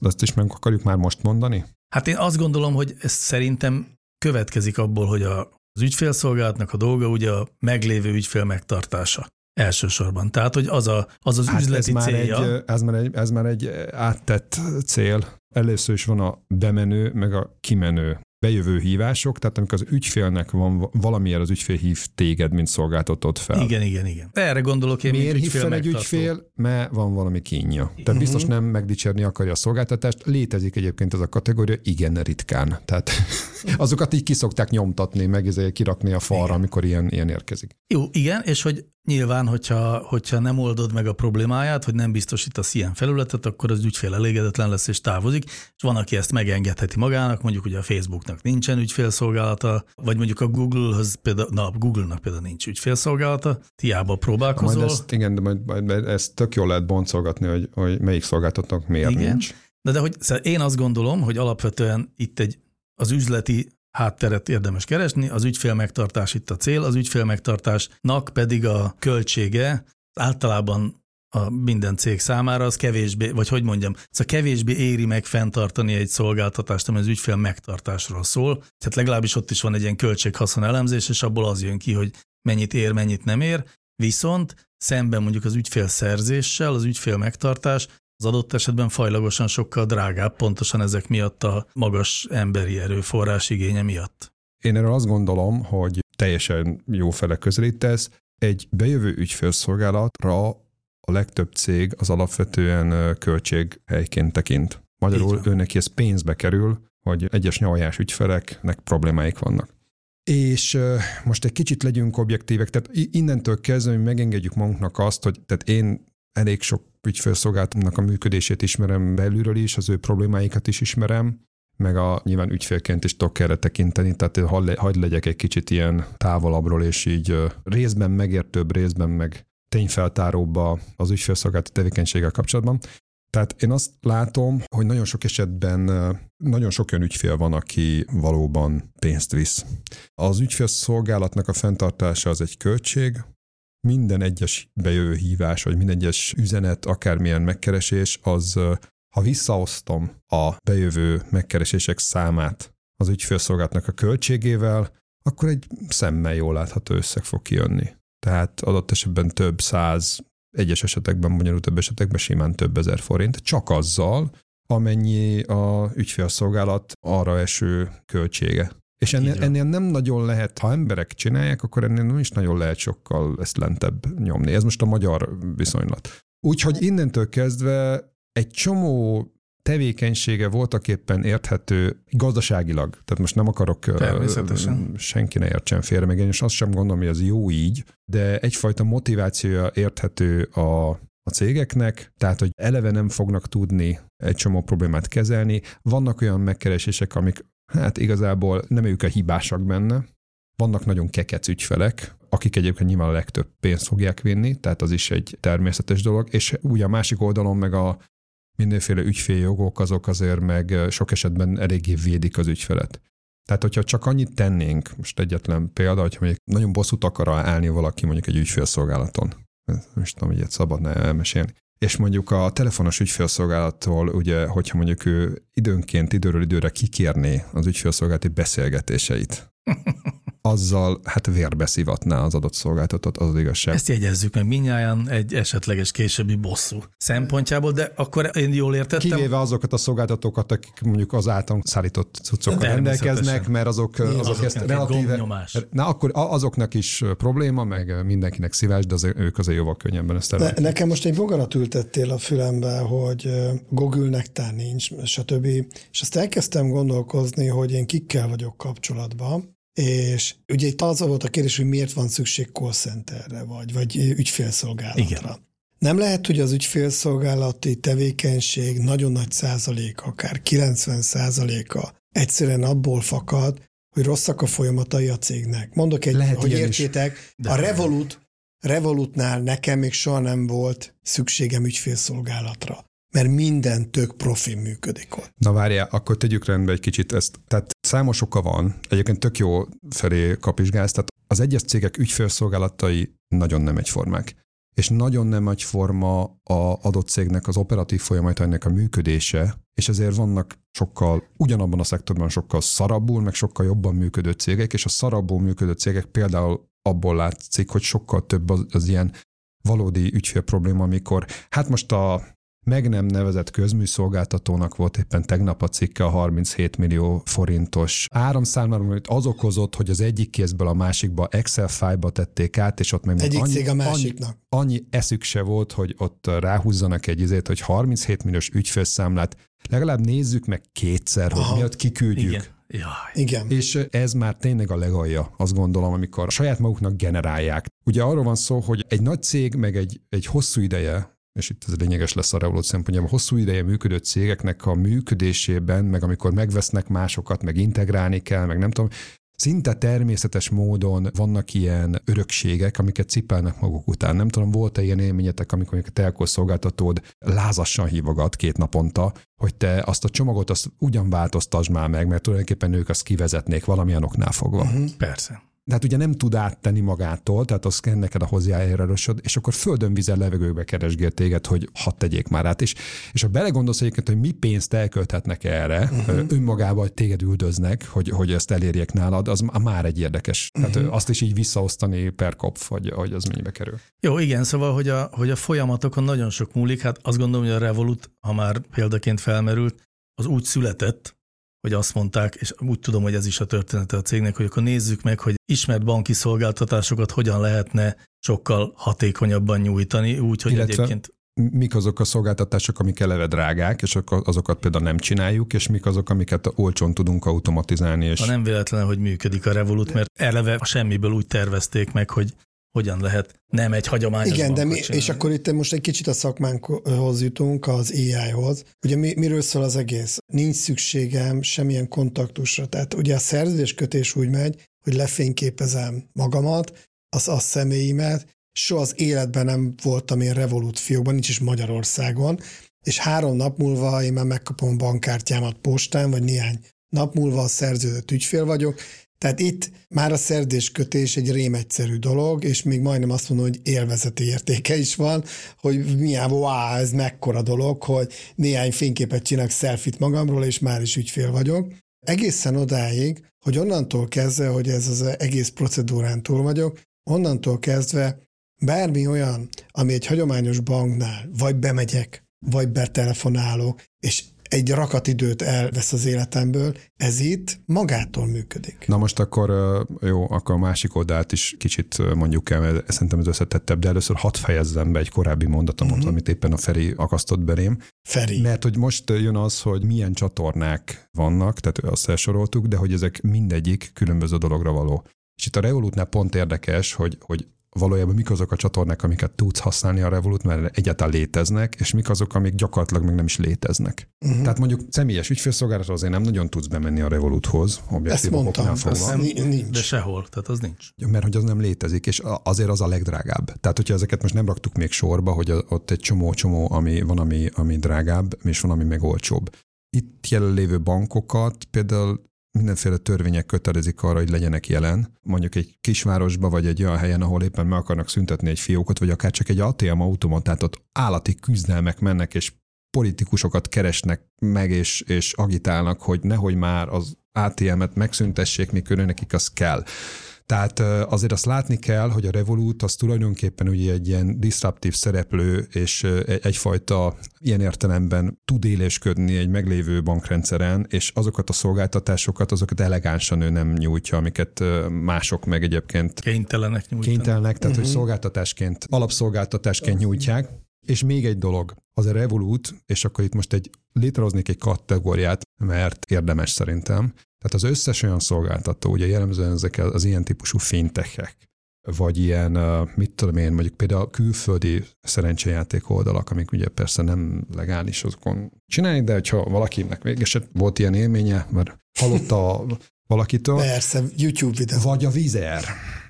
De ezt is meg akarjuk már most mondani? Hát én azt gondolom, hogy ez szerintem következik abból, hogy a, az ügyfélszolgálatnak a dolga ugye a meglévő ügyfél megtartása. Elsősorban. Tehát, hogy az a, az, az hát üzleti ez célja. Már egy, ez, már egy, ez már egy áttett cél. Először is van a bemenő, meg a kimenő bejövő hívások, tehát amikor az ügyfélnek van valamilyen az ügyfél hív téged, mint szolgáltatott fel. Igen, igen, igen. Erre gondolok én, Miért hív fel egy ügyfél? Mert van valami kínja. Tehát uh-huh. biztos nem megdicsérni akarja a szolgáltatást. Létezik egyébként ez a kategória, igen, ritkán. Tehát azokat így kiszokták nyomtatni, meg kirakni a falra, igen. amikor ilyen, ilyen érkezik. Jó, igen, és hogy Nyilván, hogyha, hogyha nem oldod meg a problémáját, hogy nem biztosítasz ilyen felületet, akkor az ügyfél elégedetlen lesz és távozik, és van, aki ezt megengedheti magának, mondjuk ugye a Facebooknak nincsen ügyfélszolgálata, vagy mondjuk a Google-höz például, na, Google-nak például nincs ügyfélszolgálata, hiába próbálkozol. Majd ezt, igen, de majd, majd ezt tök jól lehet boncolgatni, hogy, hogy melyik szolgáltatónak miért igen. nincs. De, de hogy szóval én azt gondolom, hogy alapvetően itt egy az üzleti hátteret érdemes keresni, az ügyfél megtartás itt a cél, az ügyfél megtartásnak pedig a költsége általában a minden cég számára az kevésbé, vagy hogy mondjam, szóval kevésbé éri meg fenntartani egy szolgáltatást, ami az ügyfél megtartásról szól. Tehát legalábbis ott is van egy ilyen költséghaszon elemzés, és abból az jön ki, hogy mennyit ér, mennyit nem ér. Viszont szemben mondjuk az ügyfél szerzéssel, az ügyfél megtartás az adott esetben fajlagosan sokkal drágább, pontosan ezek miatt a magas emberi erőforrás igénye miatt. Én erről azt gondolom, hogy teljesen jó fele közelítesz. Egy bejövő ügyfélszolgálatra a legtöbb cég az alapvetően költséghelyként tekint. Magyarul őnek ez pénzbe kerül, hogy egyes nyavajás ügyfeleknek problémáik vannak. És most egy kicsit legyünk objektívek, tehát innentől kezdve, hogy megengedjük magunknak azt, hogy tehát én elég sok ügyfélszolgáltatnak a működését ismerem belülről is, az ő problémáikat is ismerem, meg a nyilván ügyfélként is tudok erre tekinteni, tehát hagyd legyek egy kicsit ilyen távolabbról, és így részben megértőbb, részben meg tényfeltáróbb az ügyfélszolgálati tevékenységgel kapcsolatban. Tehát én azt látom, hogy nagyon sok esetben nagyon sok olyan ügyfél van, aki valóban pénzt visz. Az ügyfélszolgálatnak a fenntartása az egy költség, minden egyes bejövő hívás, vagy minden egyes üzenet, akármilyen megkeresés, az ha visszaosztom a bejövő megkeresések számát az ügyfélszolgálatnak a költségével, akkor egy szemmel jól látható összeg fog kijönni. Tehát adott esetben több száz, egyes esetekben, bonyolultabb esetekben simán több ezer forint, csak azzal, amennyi a ügyfélszolgálat arra eső költsége. És ennél, ennél nem nagyon lehet, ha emberek csinálják, akkor ennél nem is nagyon lehet sokkal ezt lentebb nyomni. Ez most a magyar viszonylat. Úgyhogy innentől kezdve egy csomó tevékenysége voltak éppen érthető gazdaságilag. Tehát most nem akarok senki ne értsen félre, meg én is azt sem gondolom, hogy ez jó így, de egyfajta motivációja érthető a, a cégeknek, tehát hogy eleve nem fognak tudni egy csomó problémát kezelni. Vannak olyan megkeresések, amik hát igazából nem ők a hibásak benne, vannak nagyon kekec ügyfelek, akik egyébként nyilván a legtöbb pénzt fogják vinni, tehát az is egy természetes dolog, és ugye a másik oldalon meg a mindenféle ügyféljogok, azok azért meg sok esetben eléggé védik az ügyfelet. Tehát, hogyha csak annyit tennénk, most egyetlen példa, hogyha mondjuk nagyon bosszút akar állni valaki mondjuk egy ügyfélszolgálaton, nem is tudom, hogy ilyet szabadna elmesélni, és mondjuk a telefonos ügyfélszolgálattól, ugye, hogyha mondjuk ő időnként, időről időre kikérné az ügyfélszolgálati beszélgetéseit, azzal hát vérbe szivatná az adott szolgáltatót, az, az igazság. Ezt jegyezzük meg minnyáján egy esetleges későbbi bosszú szempontjából, de akkor én jól értettem. Kivéve azokat a szolgáltatókat, akik mondjuk az által szállított cuccokkal rendelkeznek, mert azok, azok, azok ezt relatíve... Na akkor azoknak is probléma, meg mindenkinek szívás, de az, ők azért jóval könnyebben ezt ne, Nekem most egy bogarat ültettél a fülembe, hogy Google nektár nincs, stb. És azt elkezdtem gondolkozni, hogy én kikkel vagyok kapcsolatban, és ugye itt az volt a kérdés, hogy miért van szükség call centerre, vagy, vagy ügyfélszolgálatra. Igen. Nem lehet, hogy az ügyfélszolgálati tevékenység nagyon nagy százalék, akár 90 százaléka egyszerűen abból fakad, hogy rosszak a folyamatai a cégnek. Mondok egy, lehet hogy értsétek, a Revolut, Revolutnál nekem még soha nem volt szükségem ügyfélszolgálatra mert minden tök profi működik ott. Na várjál, akkor tegyük rendbe egy kicsit ezt. Tehát számos oka van, egyébként tök jó felé kapizsgálsz, tehát az egyes cégek ügyfélszolgálatai nagyon nem egyformák. És nagyon nem egyforma a adott cégnek az operatív folyamatainak a működése, és ezért vannak sokkal, ugyanabban a szektorban sokkal szarabbul, meg sokkal jobban működő cégek, és a szarabbul működő cégek például abból látszik, hogy sokkal több az, az ilyen valódi ügyfél probléma, amikor hát most a meg nem nevezett közműszolgáltatónak volt éppen tegnap a cikke a 37 millió forintos áramszámláról, amit az okozott, hogy az egyik kézből a másikba Excel fájba tették át, és ott meg Egyik annyi, cég a másiknak. Annyi, annyi eszük se volt, hogy ott ráhúzzanak egy izét, hogy 37 milliós ügyfélszámlát legalább nézzük meg kétszer, Aha. hogy miatt kiküldjük. Igen. Jaj. Igen. És ez már tényleg a legalja, azt gondolom, amikor saját maguknak generálják. Ugye arról van szó, hogy egy nagy cég, meg egy, egy hosszú ideje és itt ez lényeges lesz a Revolut szempontjából, hosszú ideje működő cégeknek a működésében, meg amikor megvesznek másokat, meg integrálni kell, meg nem tudom, Szinte természetes módon vannak ilyen örökségek, amiket cipelnek maguk után. Nem tudom, volt-e ilyen élményetek, amikor a telkos szolgáltatód lázassan hívogat két naponta, hogy te azt a csomagot azt ugyan változtasd már meg, mert tulajdonképpen ők azt kivezetnék valamilyen oknál fogva. Uh-huh. Persze de hát ugye nem tud áttenni magától, tehát az kell neked a hozzájárulásod, és akkor földön vizen levegőbe keresgél téged, hogy hadd tegyék már át. És, és ha belegondolsz egyébként, hogy mi pénzt elkölthetnek erre, uh-huh. önmagában, hogy téged üldöznek, hogy, hogy ezt elérjék nálad, az már egy érdekes. Uh-huh. Tehát mhm. azt is így visszaosztani per kopf, hogy, hogy az mennyibe kerül. Jó, igen, szóval, hogy a, hogy a folyamatokon nagyon sok múlik. Hát azt gondolom, hogy a Revolut, ha már példaként felmerült, az úgy született, hogy azt mondták, és úgy tudom, hogy ez is a története a cégnek, hogy akkor nézzük meg, hogy ismert banki szolgáltatásokat hogyan lehetne sokkal hatékonyabban nyújtani, úgy, hogy Illetve egyébként mik azok a szolgáltatások, amik eleve drágák, és azokat például nem csináljuk, és mik azok, amiket olcsón tudunk automatizálni. És... Ha nem véletlen, hogy működik a Revolut, mert eleve a semmiből úgy tervezték meg, hogy hogyan lehet nem egy hagyományos Igen, de mi, és akkor itt most egy kicsit a szakmánkhoz jutunk, az AI-hoz. Ugye mi, miről szól az egész? Nincs szükségem semmilyen kontaktusra. Tehát ugye a szerződéskötés úgy megy, hogy lefényképezem magamat, az a személyimet, soha az életben nem voltam én Revolut fiókban, nincs is Magyarországon, és három nap múlva én már megkapom a bankkártyámat postán, vagy néhány nap múlva a szerződött ügyfél vagyok, tehát itt már a szerzéskötés egy rémegyszerű dolog, és még majdnem azt mondom, hogy élvezeti értéke is van, hogy milyen, wow, ez mekkora dolog, hogy néhány fényképet csinálok selfit magamról, és már is ügyfél vagyok. Egészen odáig, hogy onnantól kezdve, hogy ez az egész procedúrán túl vagyok, onnantól kezdve bármi olyan, ami egy hagyományos banknál, vagy bemegyek, vagy betelefonálok, és egy rakat időt elvesz az életemből, ez itt magától működik. Na most akkor jó, akkor a másik oldalt is kicsit mondjuk el, mert szerintem ez összetettebb, de először hat fejezzem be egy korábbi mondatomot, uh-huh. amit éppen a Feri akasztott belém. Feri. Mert hogy most jön az, hogy milyen csatornák vannak, tehát azt elsoroltuk, de hogy ezek mindegyik különböző dologra való. És itt a Revolutnál pont érdekes, hogy, hogy valójában mik azok a csatornák, amiket tudsz használni a Revolut, mert egyáltalán léteznek, és mik azok, amik gyakorlatilag még nem is léteznek. Uh-huh. Tehát mondjuk személyes ügyfélszolgálatról azért nem nagyon tudsz bemenni a Revoluthoz, objektív okoknál fogva. nincs. De sehol, tehát az nincs. Mert hogy az nem létezik, és azért az a legdrágább. Tehát, hogyha ezeket most nem raktuk még sorba, hogy ott egy csomó-csomó, ami van, ami, ami drágább, és van, ami meg olcsóbb. Itt jelenlévő bankokat például mindenféle törvények kötelezik arra, hogy legyenek jelen, mondjuk egy kisvárosba, vagy egy olyan helyen, ahol éppen meg akarnak szüntetni egy fiókot, vagy akár csak egy ATM automatát, ott állati küzdelmek mennek, és politikusokat keresnek meg, és, és agitálnak, hogy nehogy már az ATM-et megszüntessék, mikor nekik az kell. Tehát azért azt látni kell, hogy a Revolut az tulajdonképpen ugye egy ilyen disruptív szereplő, és egyfajta ilyen értelemben tud élésködni egy meglévő bankrendszeren, és azokat a szolgáltatásokat, azokat elegánsan ő nem nyújtja, amiket mások meg egyébként kénytelenek nyújtani. Kénytelenek, tehát uh-huh. hogy szolgáltatásként, alapszolgáltatásként nyújtják. És még egy dolog, az a Revolut, és akkor itt most egy létrehoznék egy kategóriát, mert érdemes szerintem. Tehát az összes olyan szolgáltató, ugye jellemzően ezek az ilyen típusú fintechek, vagy ilyen, mit tudom én, mondjuk például külföldi szerencsejáték oldalak, amik ugye persze nem legális azokon csinálni, de hogyha valakinek mégis volt ilyen élménye, mert hallotta valakitől. Persze, YouTube videó. Vagy a Vizer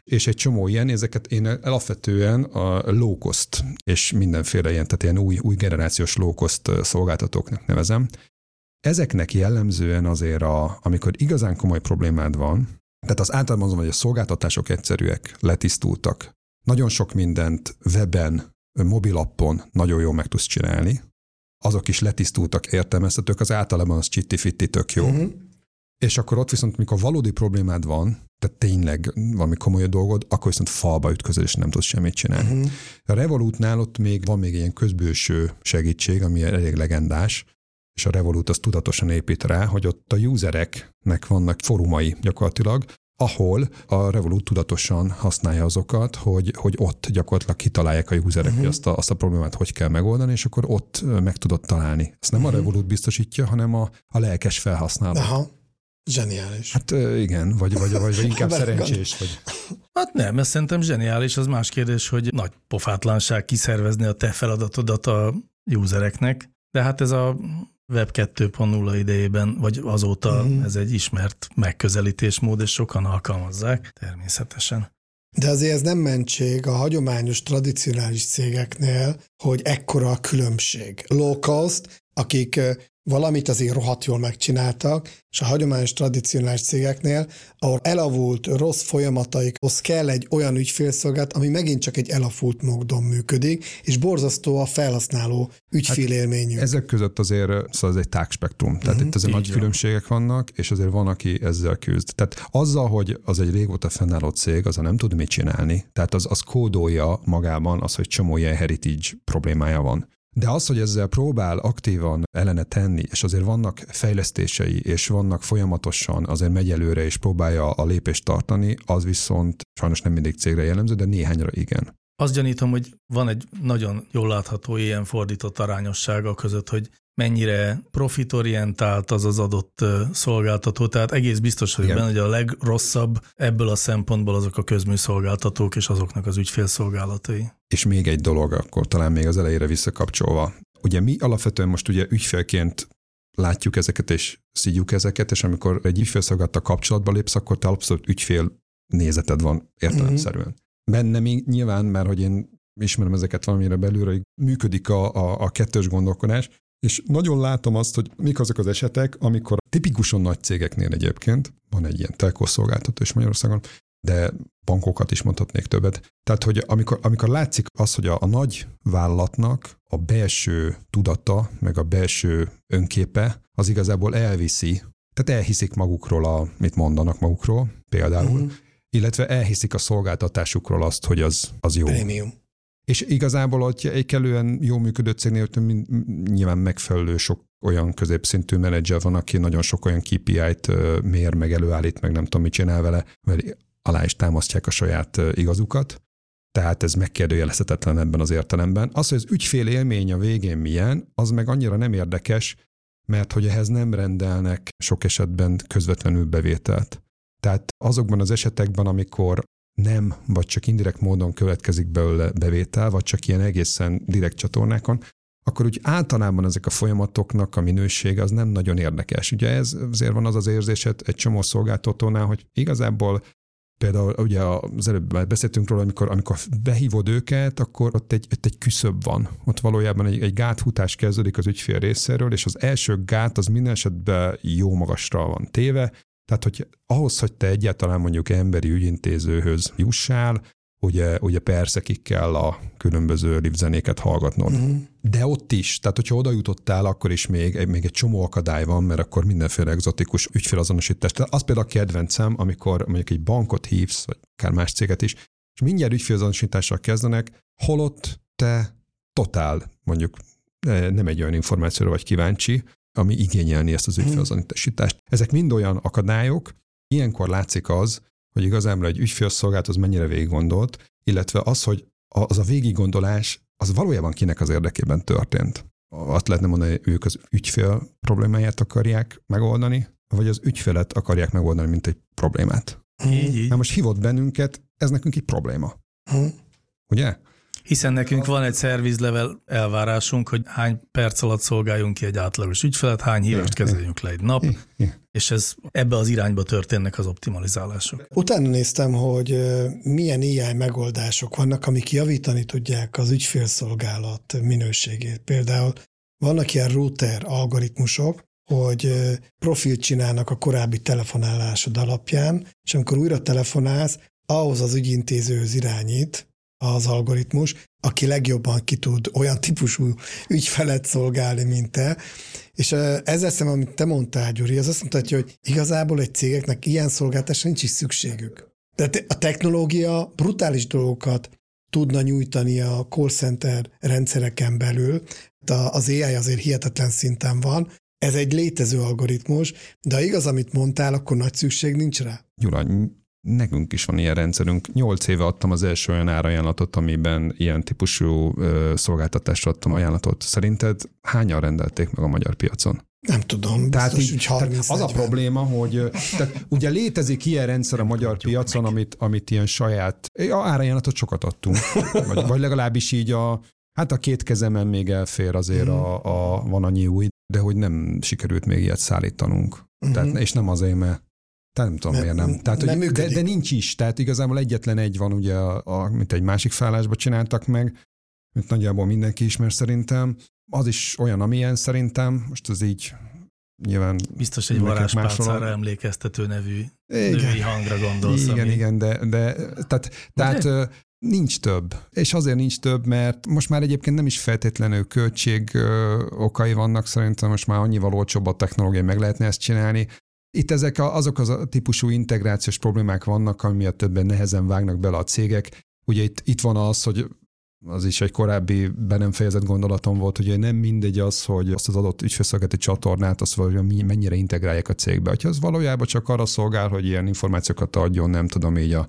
és egy csomó ilyen, ezeket én alapvetően a low cost és mindenféle ilyen, tehát ilyen új, új generációs low cost szolgáltatóknak nevezem. Ezeknek jellemzően azért, a, amikor igazán komoly problémád van, tehát az általában azon, hogy a szolgáltatások egyszerűek, letisztultak, nagyon sok mindent weben, mobilappon nagyon jól meg tudsz csinálni, azok is letisztultak, értelmeztetők, az általában az csitti tök jó. Uh-huh. És akkor ott viszont, mikor valódi problémád van, tehát tényleg valami komoly dolgod, akkor viszont falba ütközöl, és nem tudsz semmit csinálni. Uh-huh. A Revolutnál ott még van még ilyen közbőső segítség, ami elég legendás, és a Revolut az tudatosan épít rá, hogy ott a usereknek vannak forumai gyakorlatilag, ahol a Revolut tudatosan használja azokat, hogy, hogy ott gyakorlatilag kitalálják a userek, uh-huh. hogy azt a, azt a problémát hogy kell megoldani, és akkor ott meg tudod találni. Ezt nem uh-huh. a Revolut biztosítja, hanem a, a lelkes felhasználó. Aha. Zseniális. Hát igen, vagy, vagy, vagy, vagy inkább szerencsés. Vagy. Hát nem, ez szerintem zseniális. Az más kérdés, hogy nagy pofátlanság kiszervezni a te feladatodat a usereknek. De hát ez a Web 2.0 idejében, vagy azóta mm. ez egy ismert megközelítésmód, és sokan alkalmazzák, természetesen. De azért ez nem mentség a hagyományos, tradicionális cégeknél, hogy ekkora a különbség. Low cost, akik valamit azért rohadt jól megcsináltak, és a hagyományos tradicionális cégeknél, ahol elavult rossz folyamataikhoz kell egy olyan ügyfélszolgálat, ami megint csak egy elavult módon működik, és borzasztó a felhasználó ügyfélélményű. Hát ezek között azért szóval ez egy tág spektrum, tehát uh-huh, itt azért nagy van. különbségek vannak, és azért van, aki ezzel küzd. Tehát azzal, hogy az egy régóta fennálló cég, az nem tud mit csinálni, tehát az, az kódolja magában az, hogy csomó ilyen heritage problémája van. De az, hogy ezzel próbál aktívan ellene tenni, és azért vannak fejlesztései, és vannak folyamatosan azért megy előre, és próbálja a lépést tartani, az viszont sajnos nem mindig cégre jellemző, de néhányra igen. Azt gyanítom, hogy van egy nagyon jól látható ilyen fordított arányossága között, hogy mennyire profitorientált az az adott szolgáltató. Tehát egész biztos vagyok benne, hogy a legrosszabb ebből a szempontból azok a közműszolgáltatók és azoknak az ügyfélszolgálatai. És még egy dolog, akkor talán még az elejére visszakapcsolva. Ugye mi alapvetően most ugye ügyfélként látjuk ezeket és szígyük ezeket, és amikor egy ügyfélszolgálata kapcsolatba lépsz, akkor te abszolút ügyfél nézeted van értelemszerűen. Mm-hmm. Benne még nyilván, mert hogy én ismerem ezeket valamire belülről, hogy működik a, a, a kettős gondolkodás, És nagyon látom azt, hogy mik azok az esetek, amikor tipikusan nagy cégeknél egyébként, van egy ilyen telkószolgáltató is Magyarországon, de bankokat is mondhatnék többet. Tehát, hogy amikor, amikor látszik az, hogy a, a nagy vállalatnak a belső tudata, meg a belső önképe, az igazából elviszi, tehát elhiszik magukról, a, mit mondanak magukról például, uh-huh. illetve elhiszik a szolgáltatásukról azt, hogy az, az jó. Prémium. És igazából, hogy egy kellően jó működő cégnél, hogy nyilván megfelelő sok olyan középszintű menedzser van, aki nagyon sok olyan KPI-t mér, meg előállít, meg nem tudom, mit csinál vele, mert alá is támasztják a saját igazukat. Tehát ez megkérdőjelezhetetlen ebben az értelemben. Az, hogy az ügyfél élmény a végén milyen, az meg annyira nem érdekes, mert hogy ehhez nem rendelnek sok esetben közvetlenül bevételt. Tehát azokban az esetekben, amikor nem, vagy csak indirekt módon következik belőle bevétel, vagy csak ilyen egészen direkt csatornákon, akkor úgy általában ezek a folyamatoknak a minősége az nem nagyon érdekes. Ugye ez azért van az az érzésed egy csomó szolgáltatónál, hogy igazából például ugye az előbb beszéltünk róla, amikor, amikor behívod őket, akkor ott egy, ott egy küszöbb van. Ott valójában egy, egy gáthutás kezdődik az ügyfél részéről, és az első gát az minden esetben jó magasra van téve, tehát, hogy ahhoz, hogy te egyáltalán mondjuk emberi ügyintézőhöz jussál, ugye, ugye persze ki kell a különböző livzenéket hallgatnod. Uh-huh. De ott is, tehát hogyha oda jutottál, akkor is még, még egy csomó akadály van, mert akkor mindenféle egzotikus ügyfélazonosítás. Tehát az például a kedvencem, amikor mondjuk egy bankot hívsz, vagy akár más céget is, és mindjárt ügyfélazonosítással kezdenek, holott te totál, mondjuk eh, nem egy olyan információra vagy kíváncsi, ami igényelni ezt az mhm. ügyfélazonosítást. Ezek mind olyan akadályok, ilyenkor látszik az, hogy igazából egy ügyfélszolgált az mennyire végig gondolt, illetve az, hogy az a végiggondolás, az valójában kinek az érdekében történt. Azt lehetne mondani, hogy ők az ügyfél problémáját akarják megoldani, vagy az ügyfelet akarják megoldani, mint egy problémát. Így, így. Na most hívott bennünket, ez nekünk egy probléma. Hm. Ugye? Hiszen nekünk van egy szervizlevel elvárásunk, hogy hány perc alatt szolgáljunk ki egy átlagos ügyfelet, hány hívást kezeljünk le egy nap, és ez ebbe az irányba történnek az optimalizálások. Utána néztem, hogy milyen AI megoldások vannak, amik javítani tudják az ügyfélszolgálat minőségét. Például vannak ilyen router algoritmusok, hogy profilt csinálnak a korábbi telefonálásod alapján, és amikor újra telefonálsz, ahhoz az ügyintézőhöz irányít, az algoritmus, aki legjobban ki tud olyan típusú ügyfelet szolgálni, mint te. És ezzel szemben, amit te mondtál, Gyuri, az azt mutatja, hogy igazából egy cégeknek ilyen szolgáltatásra nincs is szükségük. Tehát a technológia brutális dolgokat tudna nyújtani a call center rendszereken belül. Az AI azért hihetetlen szinten van, ez egy létező algoritmus, de ha igaz, amit mondtál, akkor nagy szükség nincs rá. Gyula, nekünk is van ilyen rendszerünk. Nyolc éve adtam az első olyan árajánlatot, amiben ilyen típusú ö, szolgáltatásra adtam ajánlatot. Szerinted hányan rendelték meg a magyar piacon? Nem tudom, tehát, így, így 30 tehát az a probléma, hogy tehát ugye létezik ilyen rendszer a magyar piacon, amit, amit ilyen saját, a árajánlatot sokat adtunk, vagy, vagy legalábbis így a, hát a két kezemen még elfér azért a, a, van annyi új, de hogy nem sikerült még ilyet szállítanunk. Tehát, és nem azért, mert tehát nem tudom, miért nem. Tehát, nem hogy, de, de, nincs is. Tehát igazából egyetlen egy van, ugye, a, a, mint egy másik felállásba csináltak meg, mint nagyjából mindenki ismer szerintem. Az is olyan, amilyen szerintem. Most az így nyilván... Biztos egy varázspálcára emlékeztető nevű igen. női hangra gondolsz. Igen, ami... igen, de, de tehát, tehát nincs több. És azért nincs több, mert most már egyébként nem is feltétlenül költség okai vannak, szerintem most már annyival olcsóbb a technológia, meg lehetne ezt csinálni. Itt ezek a, azok az a típusú integrációs problémák vannak, ami miatt többen nehezen vágnak bele a cégek. Ugye itt, itt van az, hogy az is egy korábbi be nem fejezett gondolatom volt, hogy nem mindegy az, hogy azt az adott ügyfélszolgálati csatornát, azt valahogy mennyire integrálják a cégbe. Hogyha az valójában csak arra szolgál, hogy ilyen információkat adjon, nem tudom, így a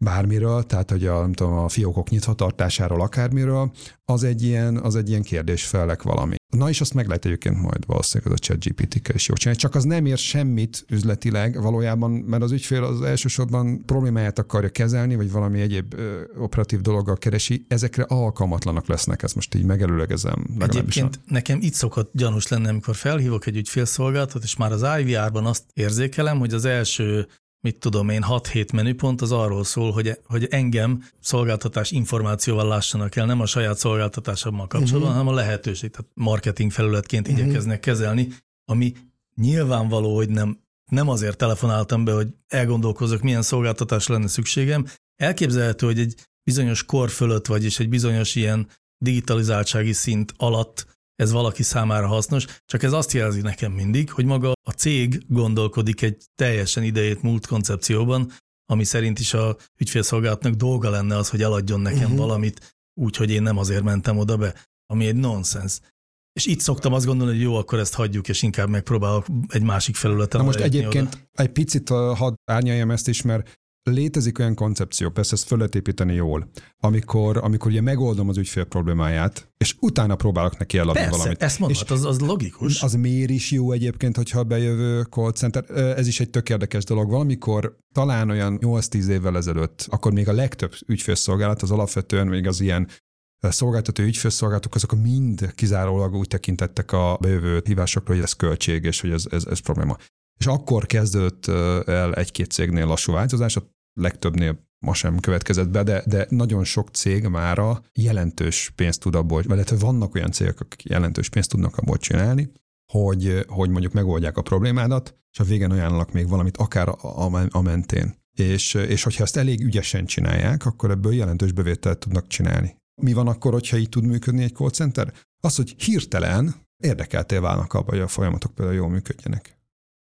bármiről, tehát hogy a, nem tudom, a fiókok nyithatartásáról, akármiről, az egy ilyen, az egy ilyen kérdés felek valami. Na és azt meg lehet egyébként majd valószínűleg az a chat GPT-kel is jó csinálni. Csak az nem ér semmit üzletileg valójában, mert az ügyfél az elsősorban problémáját akarja kezelni, vagy valami egyéb ö, operatív dologgal keresi. Ezekre alkalmatlanak lesznek, ezt most így megelőlegezem. Egyébként a... nekem itt szokott gyanús lenni, amikor felhívok egy ügyfélszolgáltat, és már az IVR-ban azt érzékelem, hogy az első mit tudom én, 6-7 menüpont az arról szól, hogy, hogy engem szolgáltatás információval lássanak el, nem a saját szolgáltatásommal kapcsolatban, uh-huh. hanem a lehetőség, tehát marketing felületként uh-huh. igyekeznek kezelni, ami nyilvánvaló, hogy nem, nem azért telefonáltam be, hogy elgondolkozok, milyen szolgáltatás lenne szükségem. Elképzelhető, hogy egy bizonyos kor fölött, vagyis egy bizonyos ilyen digitalizáltsági szint alatt ez valaki számára hasznos, csak ez azt jelzi nekem mindig, hogy maga a cég gondolkodik egy teljesen idejét múlt koncepcióban, ami szerint is a ügyfélszolgálatnak dolga lenne az, hogy eladjon nekem uh-huh. valamit, úgy, hogy én nem azért mentem oda be, ami egy nonsens. És itt szoktam azt gondolni, hogy jó, akkor ezt hagyjuk, és inkább megpróbálok egy másik felületen. Na most egyébként oda. egy picit hadd árnyaljam ezt is, mert Létezik olyan koncepció, persze ezt föl lehet építeni jól, amikor, amikor ugye megoldom az ügyfél problémáját, és utána próbálok neki eladni persze, valamit. ezt mondhat, az, az logikus. Az miért is jó egyébként, hogyha bejövő call center, ez is egy tök érdekes dolog. Valamikor talán olyan 8-10 évvel ezelőtt, akkor még a legtöbb ügyfélszolgálat az alapvetően még az ilyen szolgáltató ügyfélszolgálatok, azok mind kizárólag úgy tekintettek a bejövő hívásokra, hogy ez költség, és hogy ez, ez, ez probléma. És akkor kezdődött el egy-két cégnél lassú változás, a legtöbbnél ma sem következett be, de, de nagyon sok cég mára jelentős pénzt tud abból, illetve vannak olyan cégek, akik jelentős pénzt tudnak abból csinálni, hogy, hogy mondjuk megoldják a problémádat, és a végén ajánlanak még valamit, akár a, a, a mentén. És, és hogyha ezt elég ügyesen csinálják, akkor ebből jelentős bevételt tudnak csinálni. Mi van akkor, hogyha így tud működni egy call center? Az, hogy hirtelen érdekeltél válnak abban, hogy a folyamatok például jól működjenek.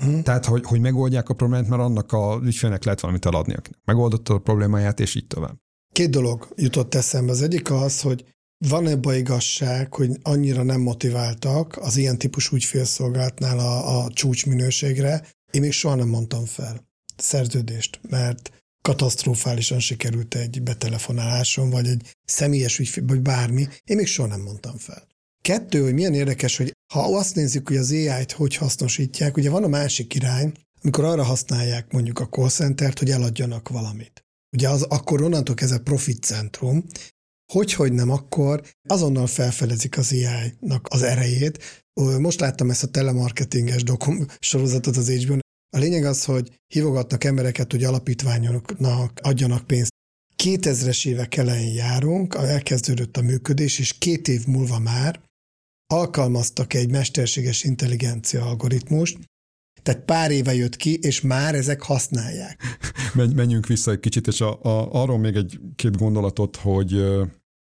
Hmm. Tehát, hogy, hogy megoldják a problémát, mert annak a ügyfélnek lehet valamit eladni, akinek megoldotta a problémáját, és így tovább. Két dolog jutott eszembe. Az egyik az, hogy van ebbe igazság, hogy annyira nem motiváltak az ilyen típusú ügyfélszolgálatnál a, a csúcsminőségre. Én még soha nem mondtam fel szerződést, mert katasztrofálisan sikerült egy betelefonáláson, vagy egy személyes ügyfél, vagy bármi. Én még soha nem mondtam fel. Kettő, hogy milyen érdekes, hogy ha azt nézzük, hogy az AI-t hogy hasznosítják, ugye van a másik irány, amikor arra használják mondjuk a call center hogy eladjanak valamit. Ugye az akkor onnantól kezdve profit centrum, hogy, hogy nem akkor azonnal felfedezik az AI-nak az erejét. Most láttam ezt a telemarketinges dokum sorozatot az hbo A lényeg az, hogy hívogatnak embereket, hogy alapítványoknak adjanak pénzt. 2000-es évek elején járunk, elkezdődött a működés, és két év múlva már alkalmaztak egy mesterséges intelligencia algoritmust, tehát pár éve jött ki, és már ezek használják. Menjünk vissza egy kicsit, és a, a, arról még egy-két gondolatot, hogy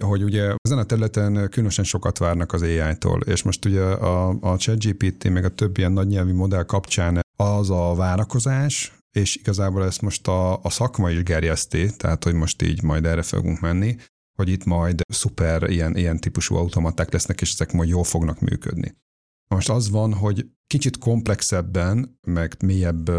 hogy ugye ezen a területen különösen sokat várnak az AI-tól, és most ugye a, a ChatGPT, meg a több ilyen nagynyelvi modell kapcsán az a várakozás, és igazából ezt most a, a szakma is gerjeszti, tehát hogy most így majd erre fogunk menni, hogy itt majd szuper ilyen, ilyen típusú automaták lesznek, és ezek majd jól fognak működni. Most az van, hogy kicsit komplexebben, meg mélyebb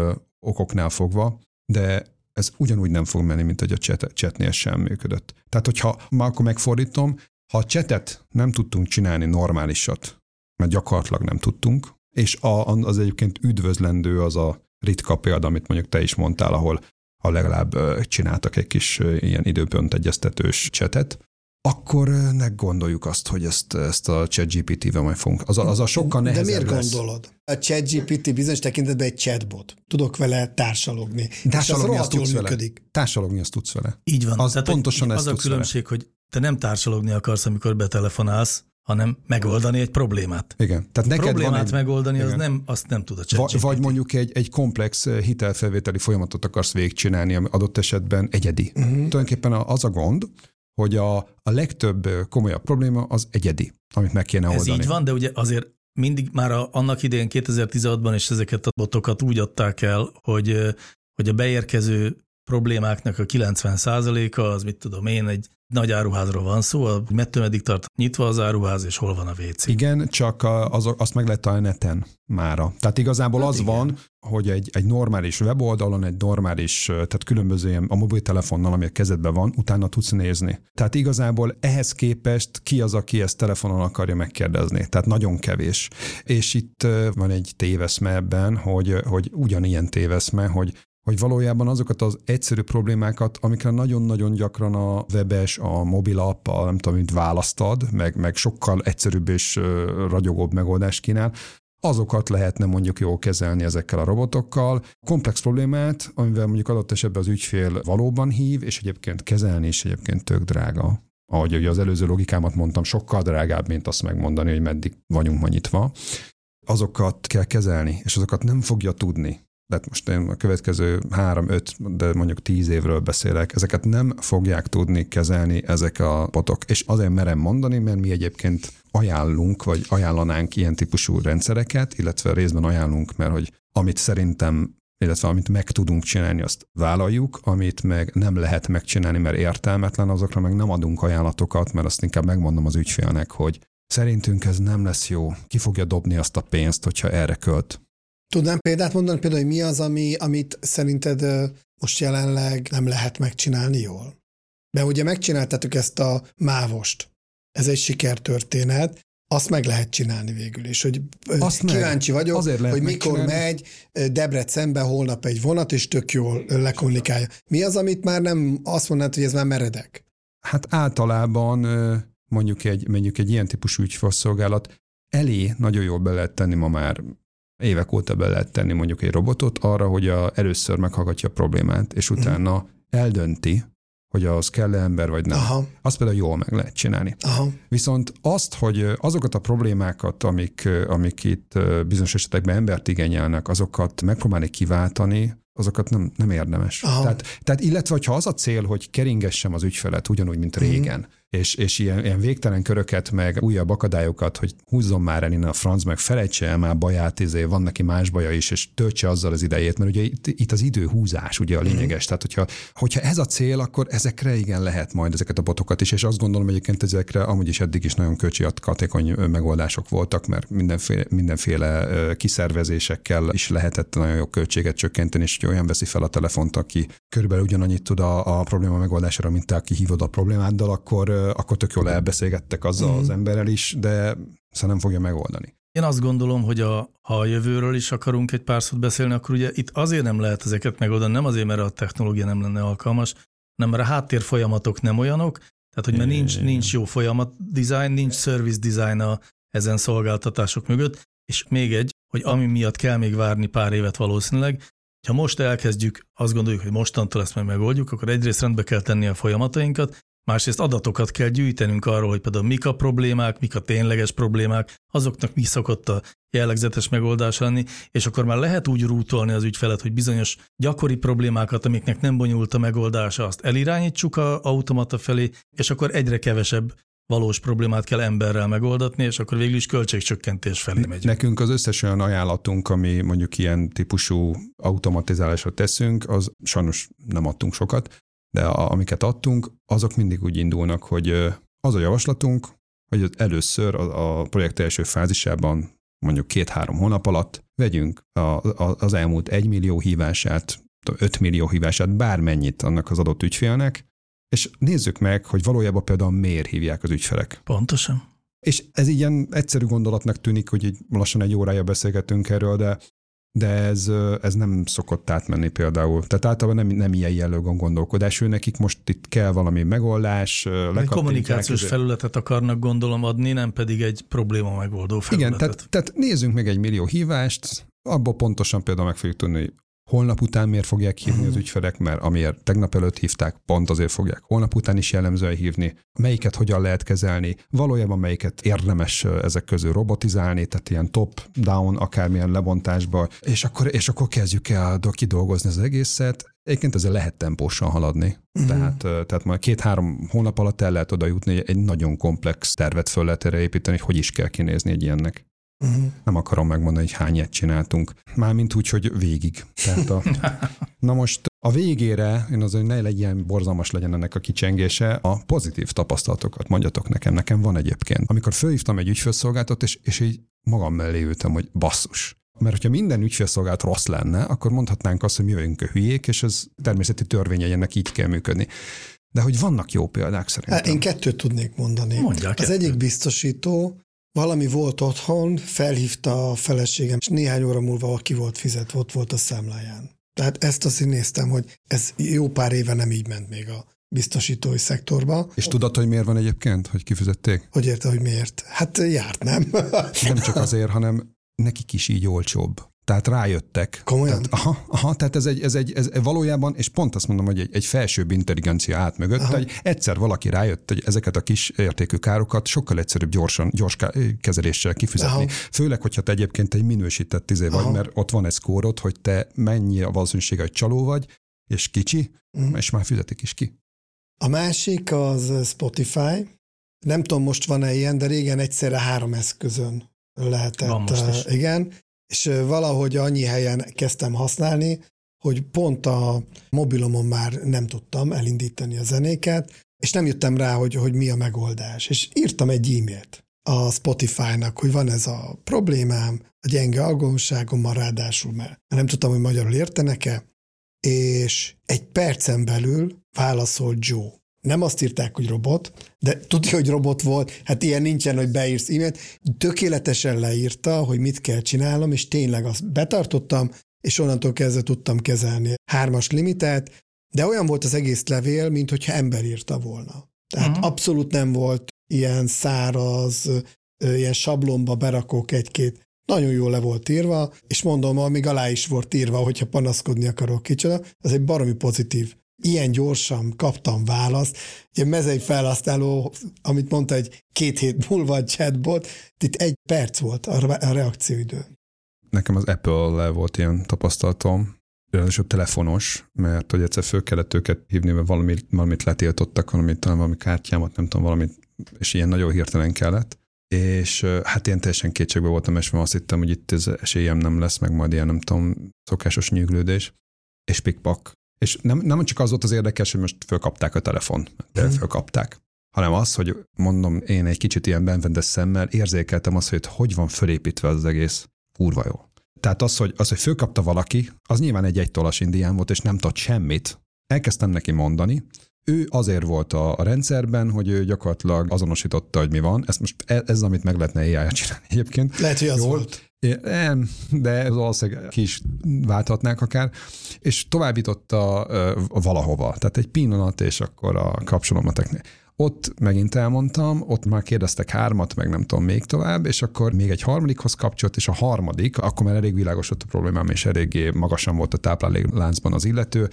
okoknál fogva, de ez ugyanúgy nem fog menni, mint hogy a chat, chatnél sem működött. Tehát, hogyha már akkor megfordítom, ha a chatet nem tudtunk csinálni normálisat, mert gyakorlatilag nem tudtunk, és a, az egyébként üdvözlendő az a ritka példa, amit mondjuk te is mondtál, ahol ha legalább csináltak egy kis ilyen időpont egyeztetős csetet, akkor ne gondoljuk azt, hogy ezt, ezt a ChatGPT-vel majd fogunk. Az a, az a sokkal nehezebb De miért lesz. gondolod? A ChatGPT bizonyos tekintetben egy chatbot. Tudok vele társalogni. Társalogni az azt tudsz vele. Működik. Társalogni azt tudsz vele. Így van. Az Tehát, pontosan az a különbség, vele. hogy te nem társalogni akarsz, amikor betelefonálsz, hanem megoldani egy problémát. Igen. Tehát neked problémát van egy, megoldani, igen. az nem, azt nem tud a vagy, vagy mondjuk egy, egy komplex eh, hitelfelvételi folyamatot akarsz végigcsinálni, ami adott esetben egyedi. Uh-huh. Tulajdonképpen az a gond, hogy a, a legtöbb eh, komolyabb probléma az egyedi, amit meg kéne oldani. Ez így van, de ugye azért mindig már a, annak idején 2016-ban is ezeket a botokat úgy adták el, hogy, eh, hogy a beérkező problémáknak a 90%-a, az mit tudom én, egy nagy áruházról van szó, a meddig tart nyitva az áruház, és hol van a WC. Igen, csak az, azt meg lehet találni neten mára. Tehát igazából hát az igen. van, hogy egy, egy normális weboldalon, egy normális, tehát különböző ilyen a mobiltelefonnal, ami a kezedben van, utána tudsz nézni. Tehát igazából ehhez képest ki az, aki ezt telefonon akarja megkérdezni. Tehát nagyon kevés. És itt van egy téveszme ebben, hogy, hogy ugyanilyen téveszme, hogy hogy valójában azokat az egyszerű problémákat, amikre nagyon-nagyon gyakran a webes, a mobil app, a, nem tudom, mint választad, meg, meg sokkal egyszerűbb és ragyogóbb megoldást kínál, azokat lehetne mondjuk jól kezelni ezekkel a robotokkal. Komplex problémát, amivel mondjuk adott esetben az ügyfél valóban hív, és egyébként kezelni is egyébként tök drága. Ahogy ugye az előző logikámat mondtam, sokkal drágább, mint azt megmondani, hogy meddig vagyunk ma nyitva. Azokat kell kezelni, és azokat nem fogja tudni tehát most én a következő három, öt, de mondjuk tíz évről beszélek, ezeket nem fogják tudni kezelni ezek a potok. És azért merem mondani, mert mi egyébként ajánlunk, vagy ajánlanánk ilyen típusú rendszereket, illetve részben ajánlunk, mert hogy amit szerintem illetve amit meg tudunk csinálni, azt vállaljuk, amit meg nem lehet megcsinálni, mert értelmetlen, azokra meg nem adunk ajánlatokat, mert azt inkább megmondom az ügyfélnek, hogy szerintünk ez nem lesz jó, ki fogja dobni azt a pénzt, hogyha erre költ. Tudnám példát mondani, például, hogy mi az, ami, amit szerinted most jelenleg nem lehet megcsinálni jól? Mert ugye megcsináltatok ezt a mávost, ez egy sikertörténet, azt meg lehet csinálni végül is, hogy azt kíváncsi meg. vagyok, Azért hogy mikor megy Debrecenbe holnap egy vonat, és tök jól lekommunikálja. Mi az, amit már nem azt mondanád, hogy ez már meredek? Hát általában mondjuk egy, mondjuk egy ilyen típusú ügyfélszolgálat elé nagyon jól be lehet tenni ma már évek óta be lehet tenni mondjuk egy robotot arra, hogy a, először meghallgatja a problémát, és mhm. utána eldönti, hogy az kell ember vagy nem. Aha. Azt például jól meg lehet csinálni. Aha. Viszont azt, hogy azokat a problémákat, amik, amik itt bizonyos esetekben embert igényelnek, azokat megpróbálni kiváltani, azokat nem, nem érdemes. Tehát, tehát illetve, ha az a cél, hogy keringessem az ügyfelet ugyanúgy, mint mhm. régen, mm és, és ilyen, ilyen végtelen köröket, meg újabb akadályokat, hogy húzzon már el innen a franc, meg felejtse el már baját, izé, van neki más baja is, és töltse azzal az idejét, mert ugye itt, itt az időhúzás ugye a lényeges. Mm. Tehát, hogyha, hogyha ez a cél, akkor ezekre igen lehet majd ezeket a botokat is, és azt gondolom egyébként ezekre amúgy is eddig is nagyon költsi katékony megoldások voltak, mert mindenféle, mindenféle kiszervezésekkel is lehetett nagyon jó költséget csökkenteni, és olyan veszi fel a telefont, aki körülbelül ugyanannyit tud a, a probléma megoldására, mint te, aki hívod a problémáddal, akkor akkor tök jól elbeszélgettek azzal mm. az emberrel is, de szerintem nem fogja megoldani. Én azt gondolom, hogy a, ha a jövőről is akarunk egy pár szót beszélni, akkor ugye itt azért nem lehet ezeket megoldani, nem azért, mert a technológia nem lenne alkalmas, hanem mert a háttér folyamatok nem olyanok, tehát hogy mert nincs, nincs jó folyamat design, nincs service design a ezen szolgáltatások mögött, és még egy, hogy ami miatt kell még várni pár évet valószínűleg, ha most elkezdjük, azt gondoljuk, hogy mostantól ezt meg megoldjuk, akkor egyrészt rendbe kell tenni a folyamatainkat, Másrészt adatokat kell gyűjtenünk arról, hogy például mik a problémák, mik a tényleges problémák, azoknak mi szokott a jellegzetes megoldás lenni, és akkor már lehet úgy rútolni az ügyfelet, hogy bizonyos gyakori problémákat, amiknek nem bonyolult a megoldása, azt elirányítsuk a automata felé, és akkor egyre kevesebb valós problémát kell emberrel megoldatni, és akkor végül is költségcsökkentés felé megy. Nekünk az összes olyan ajánlatunk, ami mondjuk ilyen típusú automatizálásra teszünk, az sajnos nem adtunk sokat, de a, amiket adtunk, azok mindig úgy indulnak, hogy az a javaslatunk, hogy először a, a projekt első fázisában mondjuk két-három hónap alatt vegyünk a, a, az elmúlt egy millió hívását, 5 millió hívását, bármennyit annak az adott ügyfélnek, és nézzük meg, hogy valójában például miért hívják az ügyfelek. Pontosan. És ez ilyen egyszerű gondolatnak tűnik, hogy így lassan egy órája beszélgetünk erről, de de ez, ez nem szokott átmenni például. Tehát általában nem, nem ilyen jellegű gondolkodás. Ő nekik most itt kell valami megoldás. Egy kommunikációs felületet akarnak gondolom adni, nem pedig egy probléma megoldó felületet. Igen, tehát, tehát nézzünk meg egy millió hívást, abból pontosan például meg fogjuk tudni, hogy holnap után miért fogják hívni az mhm. ügyfelek, mert amiért tegnap előtt hívták, pont azért fogják holnap után is jellemzően hívni, melyiket hogyan lehet kezelni, valójában melyiket érdemes ezek közül robotizálni, tehát ilyen top-down, akármilyen lebontásba, és akkor, és akkor kezdjük el kidolgozni az egészet, Egyébként ezzel lehet tempósan haladni. Uh-huh. Tehát, tehát majd két-három hónap alatt el lehet oda jutni, egy nagyon komplex tervet föl lehet erre építeni, hogy hogy is kell kinézni egy ilyennek. Uh-huh. Nem akarom megmondani, hogy hányet csináltunk. Mármint úgy, hogy végig. Tehát a, na most a végére, én az, hogy ne legyen borzalmas legyen ennek a kicsengése, a pozitív tapasztalatokat mondjatok nekem. Nekem van egyébként. Amikor fölhívtam egy ügyfélszolgáltat, és, és így magam mellé ültem, hogy basszus. Mert hogyha minden ügyfélszolgálat rossz lenne, akkor mondhatnánk azt, hogy mi vagyunk a hülyék, és ez természeti törvénye, ennek így kell működni. De hogy vannak jó példák szerintem. Hát én kettőt tudnék mondani. Mondják az kettőt. egyik biztosító valami volt otthon, felhívta a feleségem, és néhány óra múlva aki volt fizetve, ott volt a számláján. Tehát ezt azt néztem, hogy ez jó pár éve nem így ment még a biztosítói szektorba. És tudod, hogy miért van egyébként, hogy kifizették? Hogy érte, hogy miért? Hát járt, nem? nem csak azért, hanem nekik is így olcsóbb. Tehát rájöttek. Komolyan? Tehát, aha, aha, tehát ez, egy, ez, egy, ez valójában, és pont azt mondom, hogy egy, egy felsőbb intelligencia át mögött, aha. hogy egyszer valaki rájött, hogy ezeket a kis értékű károkat sokkal egyszerűbb gyorsan, gyors kezeléssel kifizetni. Aha. Főleg, hogyha te egyébként egy minősített tizé vagy, aha. mert ott van egy szkórod, hogy te mennyi a valószínűsége, hogy csaló vagy, és kicsi, uh-huh. és már fizetik is ki. A másik az Spotify. Nem tudom, most van-e ilyen, de régen egyszerre három eszközön lehetett. Van most is. Igen, és valahogy annyi helyen kezdtem használni, hogy pont a mobilomon már nem tudtam elindítani a zenéket, és nem jöttem rá, hogy, hogy mi a megoldás. És írtam egy e-mailt a Spotify-nak, hogy van ez a problémám, a gyenge algoritmusságommal ráadásul, mert nem tudtam, hogy magyarul értenek-e, és egy percen belül válaszolt Joe. Nem azt írták, hogy robot, de tudja, hogy robot volt, hát ilyen nincsen, hogy beírsz e-mailt. Tökéletesen leírta, hogy mit kell csinálnom, és tényleg azt betartottam, és onnantól kezdve tudtam kezelni hármas limitet, de olyan volt az egész levél, mint hogyha ember írta volna. Tehát uh-huh. abszolút nem volt ilyen száraz, ilyen sablonba berakok egy-két nagyon jól le volt írva, és mondom, még alá is volt írva, hogyha panaszkodni akarok kicsoda, az egy baromi pozitív. Ilyen gyorsan kaptam választ. Egy mezei felhasználó, amit mondta, hogy két hét múlva a chatbot, itt egy perc volt a reakcióidő. Nekem az Apple-le volt ilyen tapasztalatom, ráadásul telefonos, mert hogy egyszer föl kellett őket hívni, mert valamit, valamit letiltottak, valamit, talán valami kártyámat, nem tudom, valamit, és ilyen nagyon hirtelen kellett és hát ilyen teljesen kétségbe voltam mert azt hittem, hogy itt ez esélyem nem lesz, meg majd ilyen, nem tudom, szokásos nyűglődés, és pikpak. És nem, nem csak az volt az érdekes, hogy most fölkapták a telefon, de hmm. fölkapták, hanem az, hogy mondom, én egy kicsit ilyen benvendes szemmel érzékeltem azt, hogy hogy van fölépítve az egész. Kurva jó. Tehát az, hogy, az, hogy fölkapta valaki, az nyilván egy egytolas indián volt, és nem tudott semmit. Elkezdtem neki mondani, ő azért volt a, a rendszerben, hogy ő gyakorlatilag azonosította, hogy mi van. Ez most ez, ez amit meg lehetne ai csinálni egyébként. Lehet, hogy az Jól. volt. Nem, de valószínűleg ki is válthatnák akár, és továbbította valahova. Tehát egy pillanat, és akkor a kapcsolómateknél. Ott megint elmondtam, ott már kérdeztek hármat, meg nem tudom, még tovább, és akkor még egy harmadikhoz kapcsolt, és a harmadik, akkor már elég világos a problémám, és eléggé magasan volt a táplálékláncban az illető,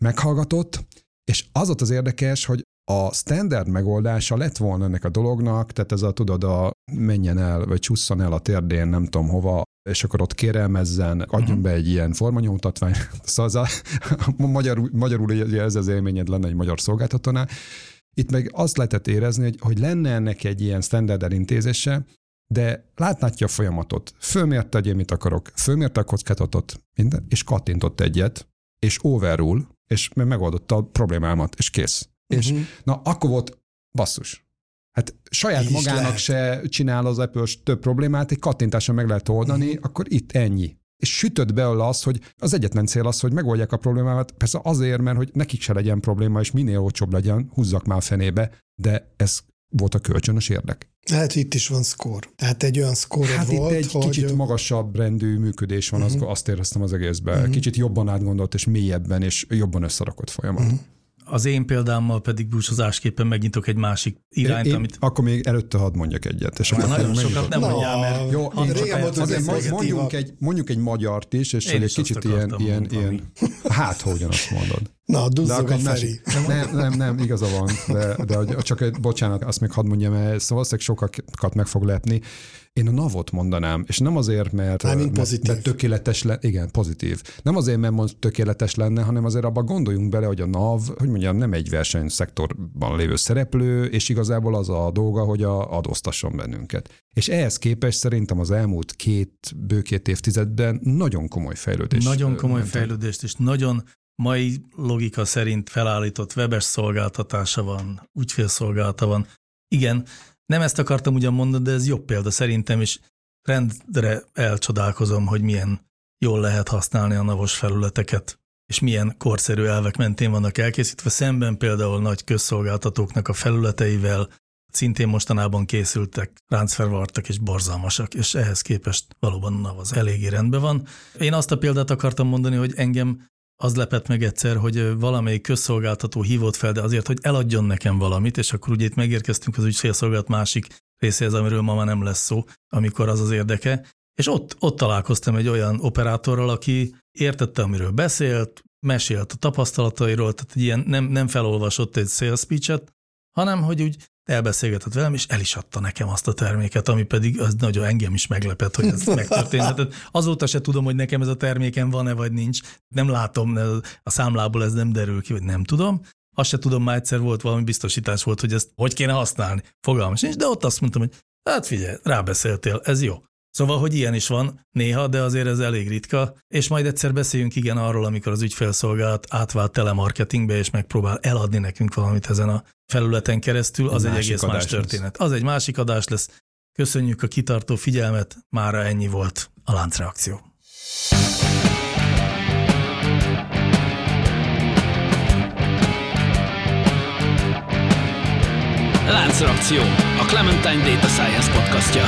meghallgatott, és az ott az érdekes, hogy a standard megoldása lett volna ennek a dolognak, tehát ez a tudod, a menjen el, vagy csusszan el a térdén, nem tudom hova, és akkor ott kérelmezzen, adjon uh-huh. be egy ilyen formanyomtatvány. Szóval az a, magyarul, magyarul ez az élményed lenne egy magyar szolgáltatónál. Itt meg azt lehetett érezni, hogy, hogy lenne ennek egy ilyen standard elintézése, de látnátja a folyamatot. Fölmérte, hogy én mit akarok, fölmérte a kockázatot, minden, és kattintott egyet, és overrule, és megoldotta a problémámat, és kész. Uh-huh. És mhm. na, akkor volt basszus. Hát saját Így magának se csinál az Apple több problémát, egy kattintással meg lehet oldani, uh-huh. akkor itt ennyi. És sütött belőle az, hogy az egyetlen cél az, hogy megoldják a problémámat, persze azért, mert hogy nekik se legyen probléma, és minél olcsóbb legyen, húzzak már a fenébe, de ez volt a kölcsönös érdek. Hát itt is van szkór. Tehát egy olyan szkór hát volt, itt egy hogy... kicsit magasabb rendű működés van, uh-huh. azt éreztem az egészben. Uh-huh. Kicsit jobban átgondolt, és mélyebben, és jobban összerakott folyamat. Uh-huh. Az én példámmal pedig búcsúzásképpen megnyitok egy másik irányt, én, amit... Akkor még előtte hadd mondjak egyet. És akkor nagyon sokat nem mondjál, mert... Jó, én csak azért mondjunk egy, mondjuk egy magyart is, és én egy kicsit ilyen, ilyen, ilyen, hát, hogyan azt mondod. Na, duzzog a Feri. Nem, nem, nem, igaza van, de, de csak egy, bocsánat, azt még hadd mondjam, mert szóval sokakat meg fog lepni. Én a navot mondanám, és nem azért, mert, mert, pozitív. mert tökéletes lenne, igen, pozitív. Nem azért, mert mond tökéletes lenne, hanem azért abban gondoljunk bele, hogy a NAV, hogy mondjam, nem egy versenyszektorban lévő szereplő, és igazából az a dolga, hogy a, adóztasson bennünket. És ehhez képest szerintem az elmúlt két, bő-két évtizedben nagyon komoly fejlődés. Nagyon komoly mentem. fejlődést, és nagyon mai logika szerint felállított webes szolgáltatása van, ügyfélszolgálata van. Igen, nem ezt akartam ugyan mondani, de ez jobb példa szerintem, és rendre elcsodálkozom, hogy milyen jól lehet használni a navos felületeket, és milyen korszerű elvek mentén vannak elkészítve, szemben például nagy közszolgáltatóknak a felületeivel, szintén mostanában készültek, ráncfelvartak és borzalmasak, és ehhez képest valóban a NAV az eléggé rendben van. Én azt a példát akartam mondani, hogy engem az lepett meg egyszer, hogy valamelyik közszolgáltató hívott fel, de azért, hogy eladjon nekem valamit, és akkor ugye itt megérkeztünk az ügyfélszolgálat másik részéhez, amiről ma már nem lesz szó, amikor az az érdeke, És ott, ott találkoztam egy olyan operátorral, aki értette, amiről beszélt, mesélt a tapasztalatairól, tehát egy ilyen nem, nem felolvasott egy sales speech-et, hanem hogy úgy elbeszélgetett velem, és el is adta nekem azt a terméket, ami pedig az nagyon engem is meglepett, hogy ez megtörténhet. Azóta se tudom, hogy nekem ez a terméken van-e, vagy nincs. Nem látom, a számlából ez nem derül ki, vagy nem tudom. Azt se tudom, már egyszer volt valami biztosítás volt, hogy ezt hogy kéne használni. Fogalmas nincs, de ott azt mondtam, hogy hát figyelj, rábeszéltél, ez jó. Szóval, hogy ilyen is van néha, de azért ez elég ritka, és majd egyszer beszéljünk igen arról, amikor az ügyfelszolgálat átvált telemarketingbe, és megpróbál eladni nekünk valamit ezen a felületen keresztül, az egy, egy egész más történet. Lesz. Az egy másik adás lesz. Köszönjük a kitartó figyelmet, mára ennyi volt a láncreakció. Láncreakció, a Clementine Data Science podcastja.